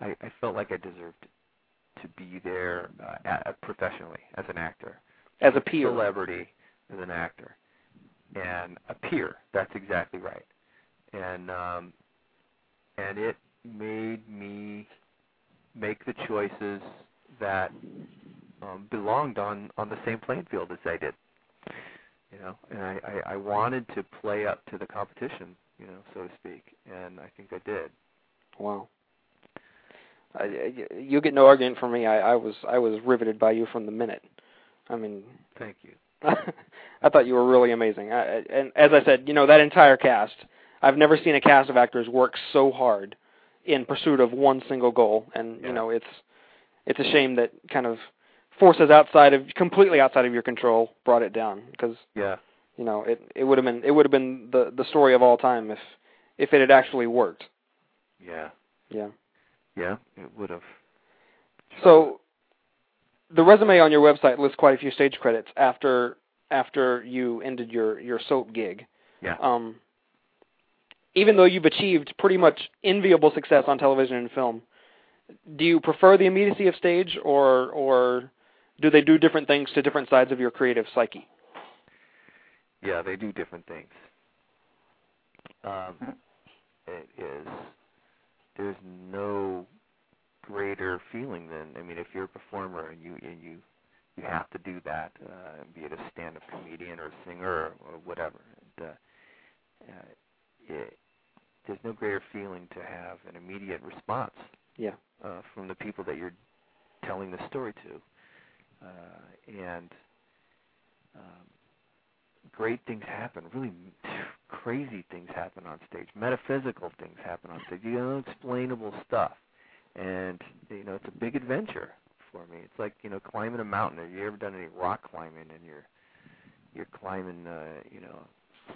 I I felt like I deserved to be there uh, at, professionally as an actor, As a peer. celebrity as an actor, and a peer. That's exactly right. And um, and it made me make the choices that um, belonged on on the same playing field as I did. You know, and I, I I wanted to play up to the competition, you know, so to speak, and I think I did. Wow. I, you get no argument from me. I, I was I was riveted by you from the minute. I mean, Thank you. I thought you were really amazing. I, I- and as I said, you know that entire cast. I've never seen a cast of actors work so hard in pursuit of one single goal. And Yeah. you know, it's it's a shame that kind of forces outside of completely outside of your control brought it down because Yeah. you know it it would have been it would have been the the story of all time if if it had actually worked. Yeah. Yeah. Yeah. It would have. So, the resume on your website lists quite a few stage credits after after you ended your your soap gig. Yeah. Um, even though you've achieved pretty much enviable success on television and film, do you prefer the immediacy of stage, or or do they do different things to different sides of your creative psyche? Yeah, they do different things. Um, it is there's no greater feeling than I mean, if you're a performer and you and you you have to do that, uh, be it a stand-up comedian or a singer or, or whatever. And, uh, uh, it, there's no greater feeling to have an immediate response Yeah. uh, from the people that you're telling the story to, uh, and um, great things happen. Really crazy things happen on stage. Metaphysical things happen on stage. You know, unexplainable stuff, and you know it's a big adventure for me. It's like you know climbing a mountain. Have you ever done any rock climbing? And you're you're climbing, uh, you know,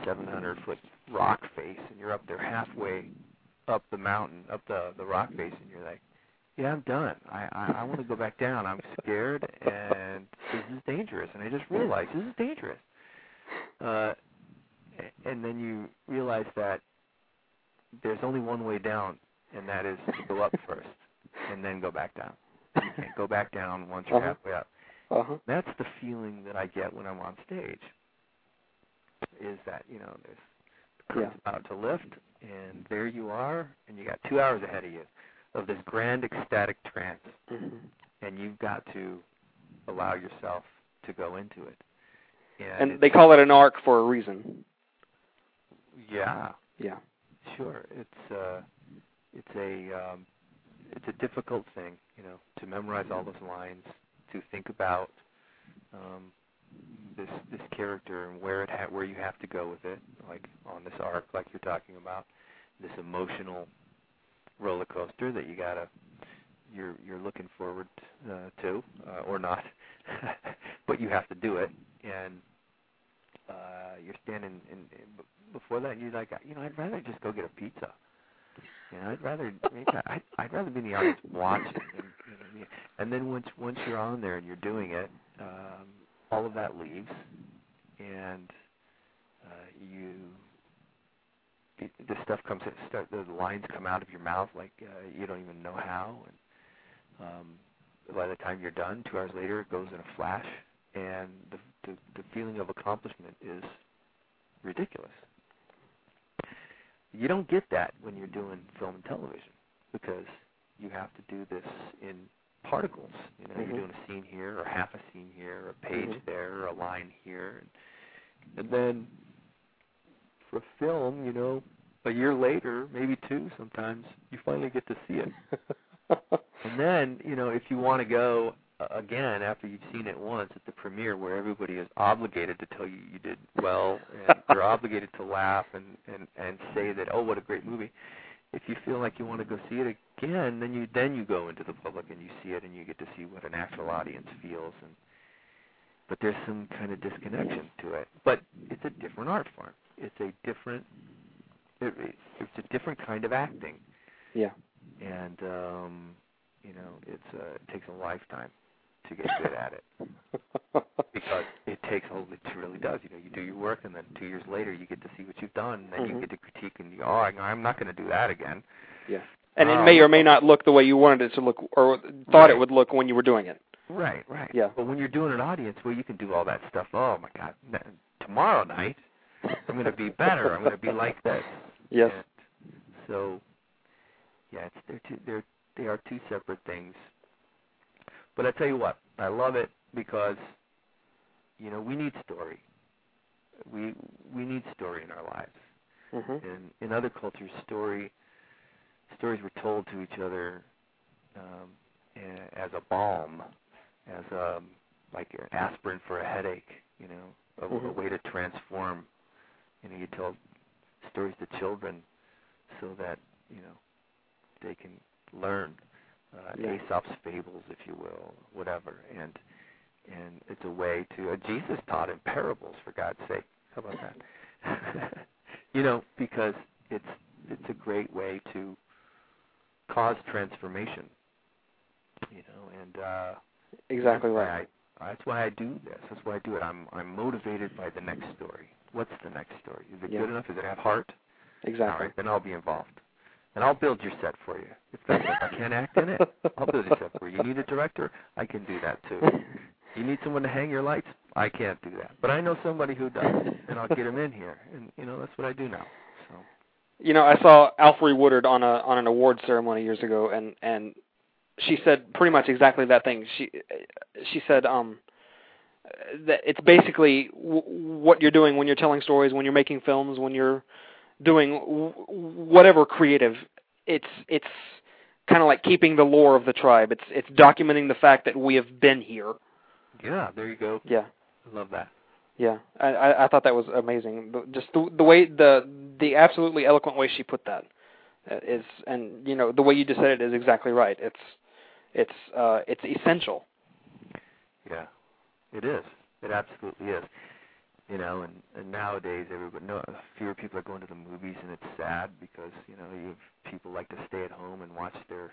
700 foot rock face, and you're up there halfway up the mountain, up the the rock face, and you're like, yeah, I'm done. I I, I want to go back down. I'm scared, and this is dangerous. And I just realized this is dangerous. Uh, and then you realize that there's only one way down, and that is to go up first, and then go back down, and go back down once you're Uh-huh. halfway up. Uh-huh. That's the feeling that I get when I'm on stage. Is that you know there's the curtain's about to lift, and there you are, and you got two hours ahead of you of this grand ecstatic trance, hmm and you've got to allow yourself to go into it. And, And they call it an arc for a reason. yeah, Yeah. sure. It's uh, it's a um, it's a difficult thing, you know, to memorize all those lines, to think about um, this this character and where it ha- where you have to go with it, like on this arc, like you're talking about, this emotional roller coaster that you gotta you're you're looking forward uh, to uh, or not, but you have to do it, and uh, you're standing in, in before that, and you're like, you know, I'd rather just go get a pizza. You know, I'd rather maybe I'd, I'd rather be in the audience watching. And, you know, and then once once you're on there and you're doing it, um, all of that leaves, and uh, you it, the stuff comes start the lines come out of your mouth like uh, you don't even know how and um by the time you're done two hours later it goes in a flash and the the, the feeling of accomplishment is ridiculous. You don't get that when you're doing film and television because you have to do this in particles you know Mhm. you're doing a scene here or half a scene here or a page Mhm. there or a line here and, and then for a film, you know, a year later, maybe two sometimes, you finally get to see it. And then, you know, if you want to go uh, again after you've seen it once at the premiere where everybody is obligated to tell you you did well and you're obligated to laugh and and and say that oh what a great movie if you feel like you want to go see it again then you then you go into the public and you see it and you get to see what an actual audience feels and but there's some kind of disconnection to it. But it's a different art form. It's a different it, it, it's a different kind of acting. Yeah. and um you know it's uh, it takes a lifetime to get good at it because it takes a it really does you know you do your work and then two years later you get to see what you've done and then Mhm. you get to critique and you go, oh I- i'm not going to do that again yeah. And it Oh. may or may not look the way you wanted it to look or thought it would look when you were doing it. right right Yeah. but when you're doing an audience well you can do all that stuff oh my god tomorrow night i'm going to be better i'm going to be like this Yes. And so, yeah, it's they're two they're they are two separate things. But I tell you what, I love it because you know we need story. We we need story in our lives. Mhm. In in other cultures, story stories were told to each other um, as a balm, as um like an aspirin for a headache. You know, a, a Mhm. way to transform. You know, you tell stories to children so that you know they can learn uh, Yeah. Aesop's fables, if you will, whatever, and and it's a way to. Uh, Jesus taught in parables, for God's sake. How about that? you know, because it's it's a great way to cause transformation. You know, and uh, Exactly right. I, that's why I do this. That's why I do it. I'm I'm motivated by the next story. What's the next story? Is it Yeah. good enough? Does it have heart? Exactly. All right, then I'll be involved. And I'll build your set for you. If, I can't act in it, I'll build your set for you. You need a director? I can do that too. You need someone to hang your lights? I can't do that. But I know somebody who does, and I'll get him in here. And you know that's what I do now. So You know, I saw Alfre Woodard on a on an award ceremony years ago, and and she said pretty much exactly that thing. She she said um that it's basically w- what you're doing when you're telling stories, when you're making films, when you're doing w- whatever creative. It's it's kind of like keeping the lore of the tribe. It's it's documenting the fact that we have been here. yeah, there you go. Yeah. I love that. Yeah, I, I I thought that was amazing. Just the the way the the absolutely eloquent way she put that uh, and you know the way you just said it is exactly right. It's it's uh it's essential. Yeah, it is. It absolutely is. You know, and, and nowadays everybody, no, fewer people are going to the movies, and it's sad because you know you have people like to stay at home and watch their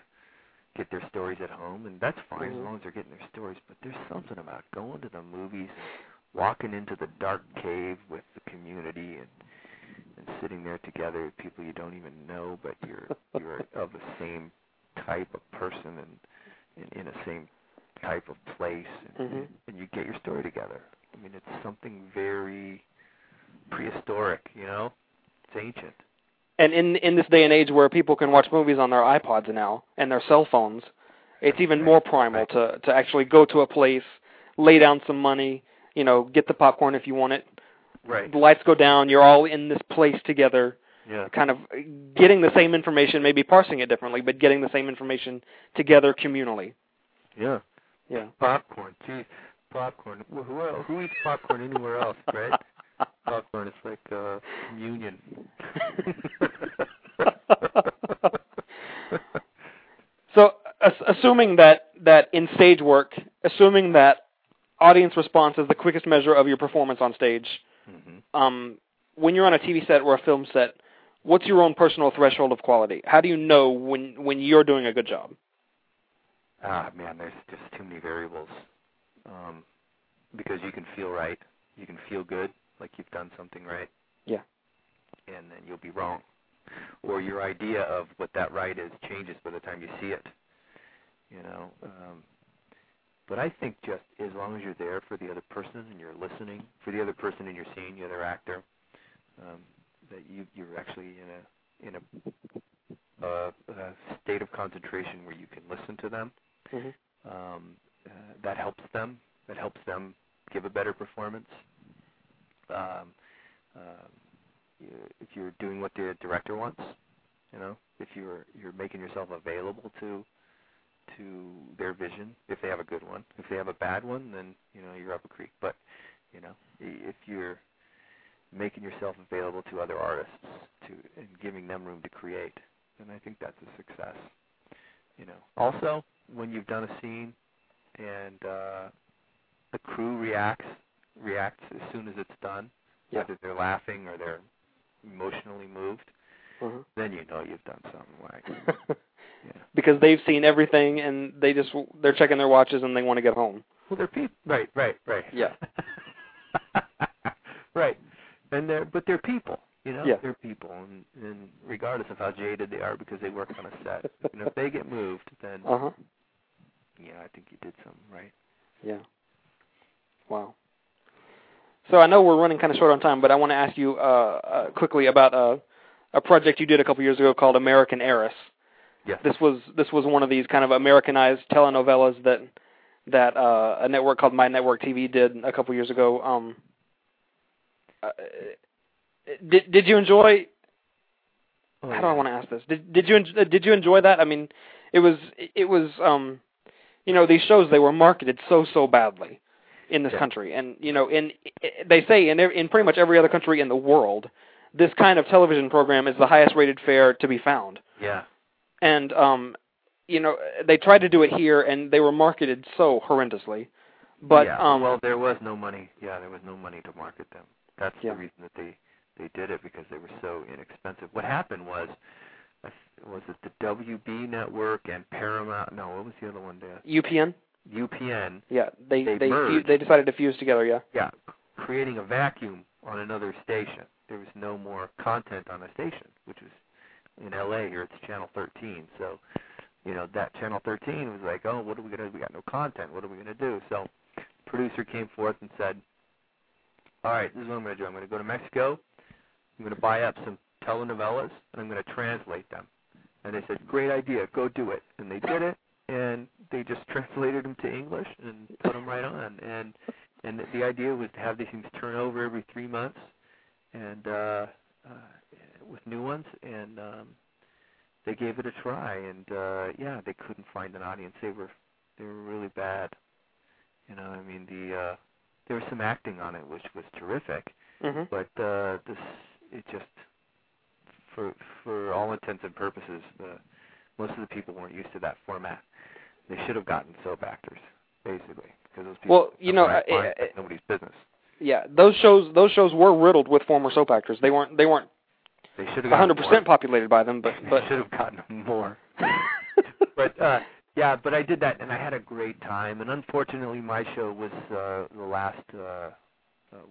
get their stories at home, and that's fine Mhm. as long as they're getting their stories. But there's something about going to the movies, and walking into the dark cave with the community, and and sitting there together with people you don't even know, but you're you're of the same type of person and in, in a same type of place, and, Mhm. and you get your story together. I mean, it's something very prehistoric, you know. It's ancient. And in in this day and age where people can watch movies on their iPods now and their cell phones, it's even more primal to to actually go to a place, lay down some money, you know, get the popcorn if you want it. Right. The lights go down. You're all in this place together. Yeah. kind of getting the same information, maybe parsing it differently, but getting the same information together communally. Yeah. Yeah. Popcorn. Gee, popcorn. Who, who, else- who eats popcorn anywhere else, right? popcorn. It's like uh, communion. so, ass- assuming that that in stage work, assuming that audience response is the quickest measure of your performance on stage, hmm um, when you're on a TV set or a film set, what's your own personal threshold of quality? How do you know when when you're doing a good job? Ah, man, there's just too many variables. Um, because you can feel right, you can feel good, like you've done something right. Yeah. And then you'll be wrong, or your idea of what that right is changes by the time you see it. You know. Um, but I think just as long as you're there for the other person and you're listening for the other person and you're seeing the other actor, um, that you you're actually in a in a, uh, a state of concentration where you can listen to them Mhm. um, uh, that helps them. That helps them give a better performance. Um, you, if you're doing what the director wants, you know, if you're you're making yourself available to to their vision, if they have a good one. If they have a bad one, then you know you're up a creek. But you know, if you're making yourself available to other artists to and giving them room to create, then I think that's a success. You know. Also, when you've done a scene and uh, the crew reacts reacts as soon as it's done, Yeah. whether they're laughing or they're emotionally moved, Mhm. then you know you've done something right. Yeah. because they've seen everything and they just they're checking their watches and they want to get home. Well, they're people. Right, right, right. Yeah. right, and they're but they're people. You know, Yeah. they're people, and, and regardless of how jaded they are, because they work on a set, you know, if they get moved, then Uh huh. Yeah, I think you did something right. Yeah. Wow. So I know we're running kind of short on time, but I want to ask you uh, uh, quickly about uh, a project you did a couple years ago called American Heiress. Yes. This was this was one of these kind of Americanized telenovelas that that uh, a network called My Network TV did a couple years ago. Um, uh, did did you enjoy? Oh, How do I want to ask this? Did did you did you enjoy that? I mean, it was it was um, you know, these shows they were marketed so so badly in this Yeah. country, and you know, in they say in in pretty much every other country in the world, this kind of television program is the highest rated fare to be found Yeah. and um you know they tried to do it here and they were marketed so horrendously but yeah. um well, there was no money. Yeah, there was no money to market them. That's Yeah. the reason that they they did it because they were so inexpensive. What happened was, was it the WB network and Paramount? No, what was the other one? There? UPN UPN. Yeah, they They they merged. they decided to fuse together. Yeah. Yeah, creating a vacuum on another station. There was no more content on a station, which was in LA here. It's channel 13. So, you know, that channel 13 was like, oh, what are we gonna? do? We got no content. What are we gonna do? So, producer came forth and said, all right, this is what I'm gonna do. I'm gonna go to Mexico. I'm gonna buy up some telenovelas and I'm gonna translate them. And they said, great idea, go do it. And they did it, and they just translated them to English and put them right on. And and the idea was to have these things turn over every three months, and uh, uh, with new ones. And um, they gave it a try, and uh, yeah, they couldn't find an audience. They were they were really bad. You know, I mean the uh, there was some acting on it, which was terrific, hmm but uh, this it just for for all intents and purposes, the most of the people weren't used to that format. They should have gotten soap actors, basically, because those people. Well, you know, uh, line, uh, nobody's business. Yeah, those shows those shows were riddled with former soap actors. They weren't they weren't They should have gotten 100% populated by them, but but They should have gotten more. but uh yeah, but I did that and I had a great time. And unfortunately, my show was uh the last uh, uh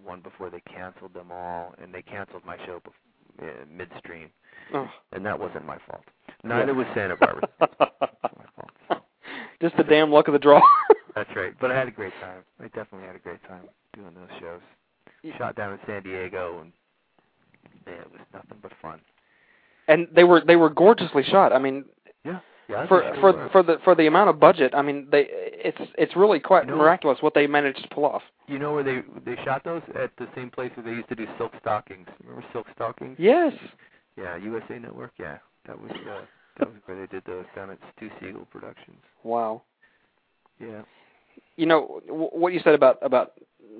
one before they canceled them all, and they canceled my show bef- Uh, midstream, oh. and that wasn't my fault. Neither was Santa Barbara. my fault. just the damn luck of the draw. That's right. But I had a great time. I definitely had a great time doing those shows. Shot down in San Diego, and yeah, it was nothing but fun. and they were they were gorgeously shot. I mean, Yeah, yeah. for for for the for the amount of budget, I mean, they it's it's really quite You know- miraculous what they managed to pull off. You know where they they shot those at the same place where they used to do Silk Stalkings. Remember Silk Stalkings? Yes. Yeah, USA Network. Yeah, that was uh, that was where they did those down at Stu Segall Productions. Wow. Yeah. You know w- what you said about about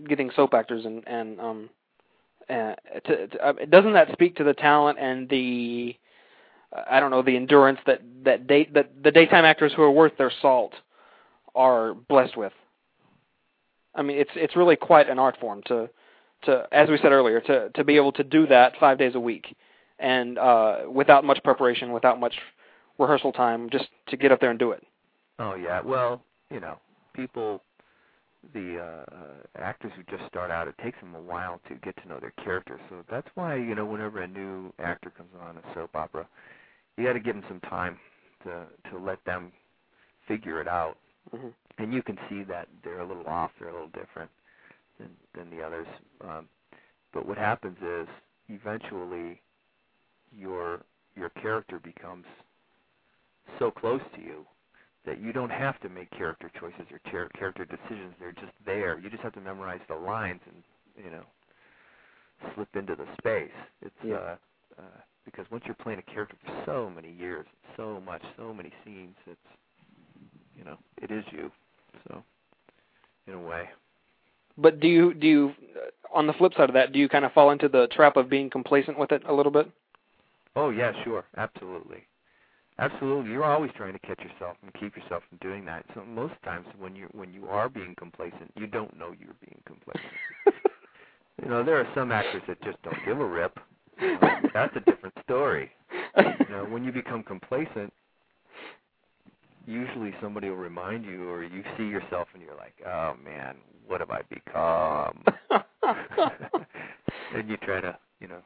getting soap actors and and um uh, to, to, uh, doesn't that speak to the talent and the I don't know the endurance that that day that the daytime actors who are worth their salt are blessed with. I mean, it's it's really quite an art form to to as we said earlier to to be able to do that five days a week and uh, without much preparation, without much rehearsal time, just to get up there and do it. Oh yeah. Well, you know, people, the uh, actors who just start out, it takes them a while to get to know their characters. So that's why you know, whenever a new actor comes on a soap opera, you got to give them some time to to let them figure it out. hmm and you can see that they're a little off, they're a little different than than the others. Um, but what happens is eventually your your character becomes so close to you that you don't have to make character choices or char- character decisions. They're just there. You just have to memorize the lines and you know slip into the space. It's Yeah. uh, uh, because once you're playing a character for so many years, so much, so many scenes, it's you know it is you. So in a way. But do you do you on the flip side of that, do you kind of fall into the trap of being complacent with it a little bit? Oh yeah, sure, absolutely, absolutely. You're always trying to catch yourself and keep yourself from doing that. So most times when you when you are being complacent, you don't know you're being complacent. you know, there are some actors that just don't give a rip. That's a different story. You know, when you become complacent, usually somebody will remind you, or you see yourself and you're like, "Oh man, what have I become?" and you try to, you know,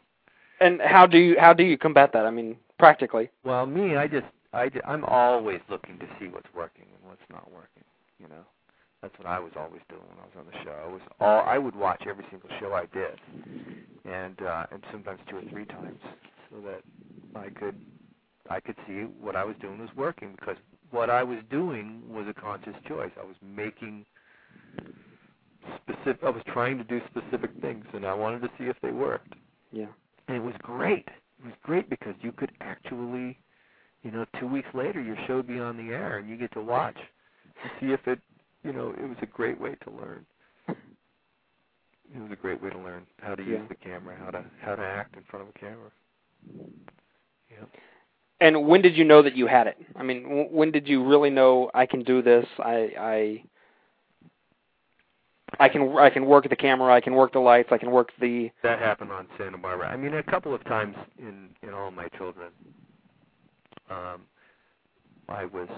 and how do you how do you combat that? I mean, practically. Well, me, I just, I, ju- I'm always looking to see what's working and what's not working. You know, that's what I was always doing when I was on the show. I was all, I would watch every single show I did, and uh, and sometimes two or three times, so that I could, I could see what I was doing was working because what I was doing was a conscious choice. I was making specific. I was trying to do specific things, and I wanted to see if they worked Yeah. and it was great. It was great because you could actually, you know, two weeks later your show would be on the air and you get to watch and see if it, you know, it was a great way to learn. It was a great way to learn how to use the camera, how to how to act in front of a camera. Yeah. And when did you know that you had it? I mean, w- when did you really know I can do this? I I I can I can work the camera, I can work the lights, I can work the That happened on Santa Barbara. I mean, a couple of times in in all my children, um, I was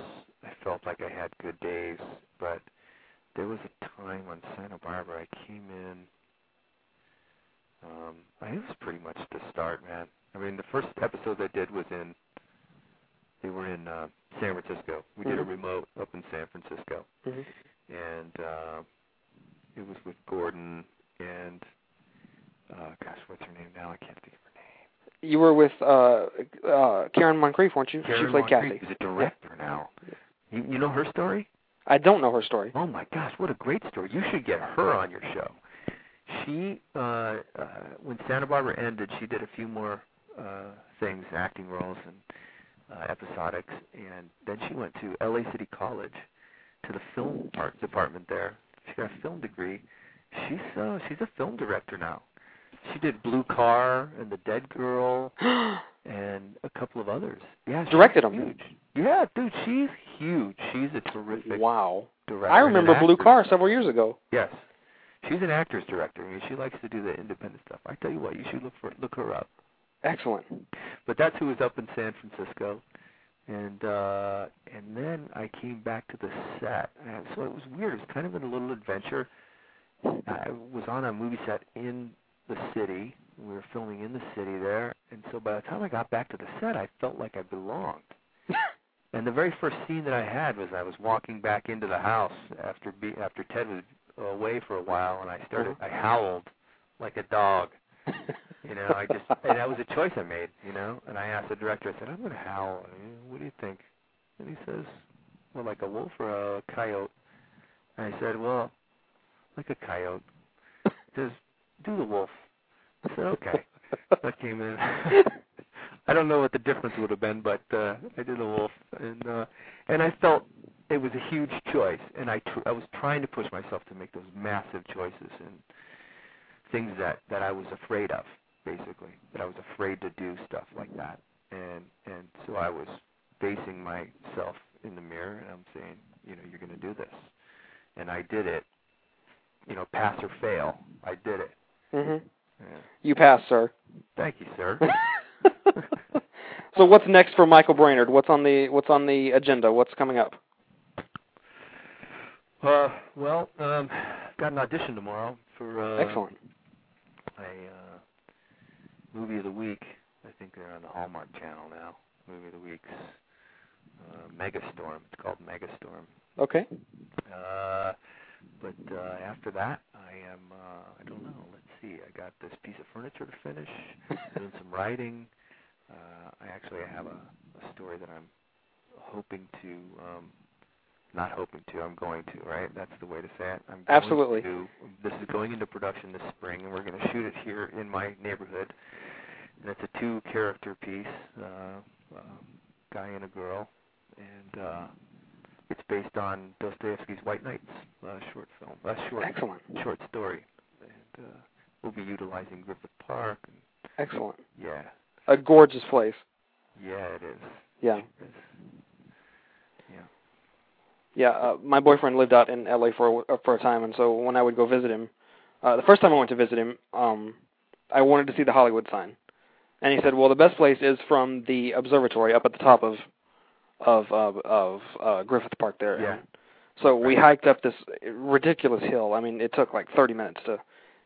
I felt like I had good days, but there was a time on Santa Barbara I came in. Um, I it was pretty much the start, man. I mean, the first episode I did was in. They were in uh, San Francisco. We did a Mhm. remote up in San Francisco, hmm and uh, it was with Gordon and uh, gosh, what's her name now? I can't think of her name. You were with uh, uh, Karen Moncrieff, weren't you? Karen she played Moncrieff Kathy. is a director now. You, you know her story? I don't know her story. Oh my gosh, what a great story! You should get her on your show. She, uh, uh, when Santa Barbara ended, she did a few more uh, things, acting roles and uh, episodics, and then she went to LA City College to the film art department there. She got a film degree. She's uh, she's a film director now. She did Blue Car and The Dead Girl and a couple of others. Yeah, Directed 'em. Huge. Yeah, dude, she's huge. She's a terrific wow. director. I remember Blue. Car several years ago. Yes, she's an actress director. I mean, she likes to do the independent stuff. I tell you what, you should look for look her up. Excellent. But that's who was up in San Francisco, and uh and then I came back to the set. And so it was weird. It was kind of a little adventure. I was on a movie set in the city. We were filming in the city there, and so by the time I got back to the set, I felt like I belonged. And the very first scene that I had was I was walking back into the house after be, after Ted was away for a while, and I started uh-huh. I howled like a dog. You know, I just and that was a choice I made. You know, and I asked the director. I said, "I'm going to howl. What do you think?" And he says, "Well, like a wolf or a coyote?" And I said, "Well, like a coyote." He says, "Do the wolf." I said, "Okay." I came in. I don't know what the difference would have been, but uh, I did the wolf, and uh, and I felt it was a huge choice, and I tr- I was trying to push myself to make those massive choices and things that that I was afraid of, basically, that I was afraid to do stuff like that, and and so I was facing myself in the mirror, and I'm saying, you know, you're going to do this, and I did it, you know, pass or fail, I did it. hmm Yeah. You passed, sir. Thank you, sir. so what's next for Michael Brainard? What's on the what's on the agenda? What's coming up? Uh, well, um, got an audition tomorrow for uh, Excellent. a uh, movie of the week. I think they're on the Hallmark Channel now. Movie of the week's uh, Megastorm. It's called Megastorm. Okay. Uh, but uh, after that, I am. Uh, I don't know. Let's see. I got this piece of furniture to finish. doing some writing. Uh, I actually have a, a story that I'm hoping to. Um, not hoping to. I'm going to. Right. That's the way to say it. I'm going Absolutely. To, this is going into production this spring, and we're going to shoot it here in my neighborhood. And it's a two-character piece, uh, uh, guy and a girl, and uh, it's based on Dostoevsky's White Nights uh, short film, uh, short Excellent. short story, and uh, we'll be utilizing Griffith Park. And, Excellent. yeah, A gorgeous place. yeah, it is. Yeah. Yeah. Yeah, uh, my boyfriend lived out in LA for a, for a time, and so when I would go visit him, uh, the first time I went to visit him, um, I wanted to see the Hollywood sign, and he said, "Well, the best place is from the observatory up at the top of of of, of uh, Griffith Park there." Yeah. And so we hiked up this ridiculous hill. I mean, it took like 30 minutes to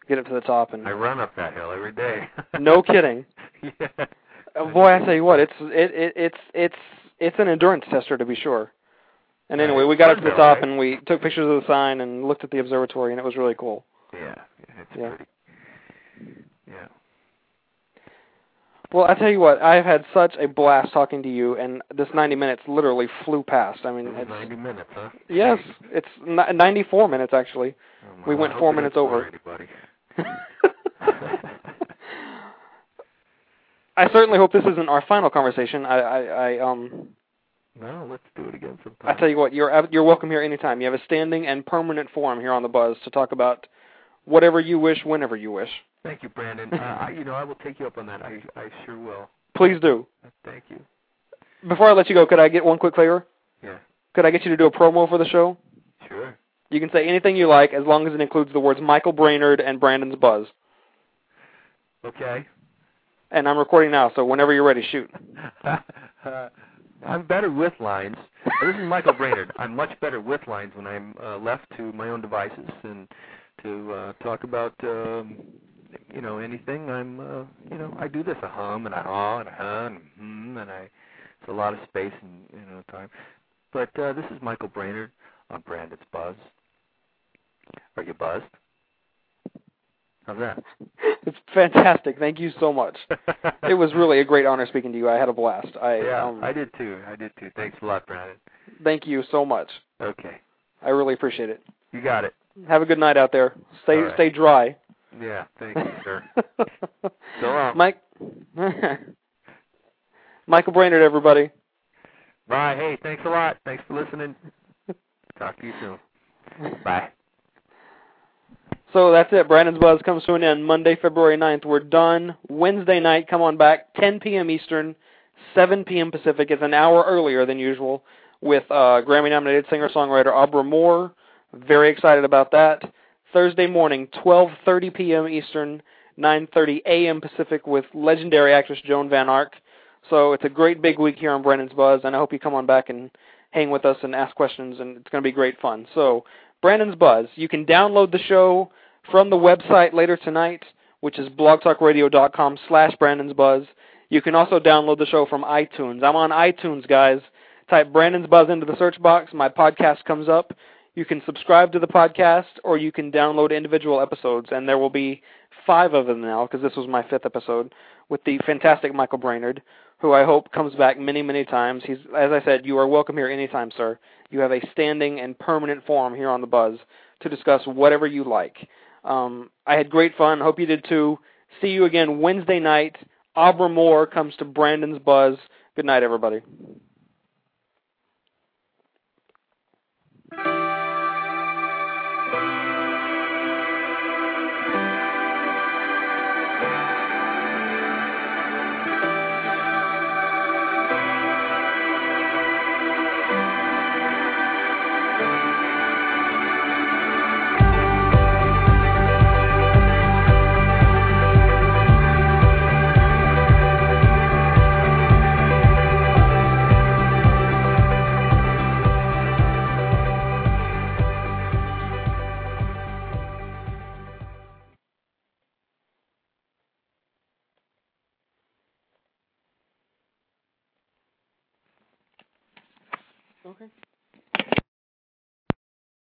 get up to the top, and I run up that hill every day. no kidding. yeah. Uh, boy, I tell you what, it's it, it it's it's it's an endurance tester to be sure. And anyway, we got up to the top and we took pictures of the sign and looked at the observatory, and it was really cool. Yeah, it's Yeah. pretty. Yeah. Well, I tell you what, I've had such a blast talking to you, and this 90 minutes literally flew past. I mean, It it's, 90 minutes, huh? yes, it's ni- 94 minutes actually. Oh, we went four minutes over. anybody. I certainly hope this isn't our final conversation. I, I, I um, no, let's do it again sometime. I tell you what, you're you're welcome here anytime. You have a standing and permanent forum here on the Buzz to talk about whatever you wish, whenever you wish. Thank you, Brandon. uh, I, you know, I will take you up on that. I, I sure will. Please do. Uh, Thank you. Before I let you go, could I get one quick favor? Yeah, Could I get you to do a promo for the show? You can say anything you like as long as it includes the words Michael Brainard and Brandon's Buzz. Okay. And I'm recording now, so whenever you're ready, shoot. uh, I'm better with lines. this is Michael Brainard. I'm much better with lines when I'm uh, left to my own devices and to uh, talk about um, you know anything. I'm uh, you know I do this a hum and a haw and a huh and a hmm and I it's a lot of space and you know time. But uh, this is Michael Brainard on Brandon's Buzz. Are you buzzed? How's that? It's fantastic. Thank you so much. it was really a great honor speaking to you. I had a blast. I yeah, um, I did too. I did too. Thanks a lot, Brandon. Thank you so much. Okay. I really appreciate it. You got it. Have a good night out there. Stay right. stay dry. Yeah, thank you, sir. so long. Mike Michael Brainard, everybody. Bye. Hey, thanks a lot. Thanks for listening. Talk to you soon. Bye. So that's it. Brandon's Buzz comes to an end Monday, February 9th. We're done. Wednesday night, come on back, 10 p.m. Eastern, 7 p.m. Pacific. It's an hour earlier than usual with uh, Grammy-nominated singer-songwriter Abra Moore. Very excited about that. Thursday morning, 12:30 p.m. Eastern, 9:30 a.m. Pacific with legendary actress Joan Van Ark. So it's a great big week here on Brandon's Buzz, and I hope you come on back and hang with us and ask questions, and it's going to be great fun. So Brandon's Buzz. You can download the show from the website later tonight, which is blogtalkradio.com slash Brandon's Buzz. You can also download the show from iTunes. I'm on iTunes, guys. Type Brandon's Buzz into the search box. My podcast comes up. You can subscribe to the podcast, or you can download individual episodes, and there will be five of them now, because this was my fifth episode, with the fantastic Michael Brainard, who I hope comes back many, many times. He's, as I said, you are welcome here anytime, sir. You have a standing and permanent forum here on the Buzz to discuss whatever you like. Um, I had great fun. Hope you did too. See you again Wednesday night. Abra Moore comes to Brandon's Buzz. Good night, everybody.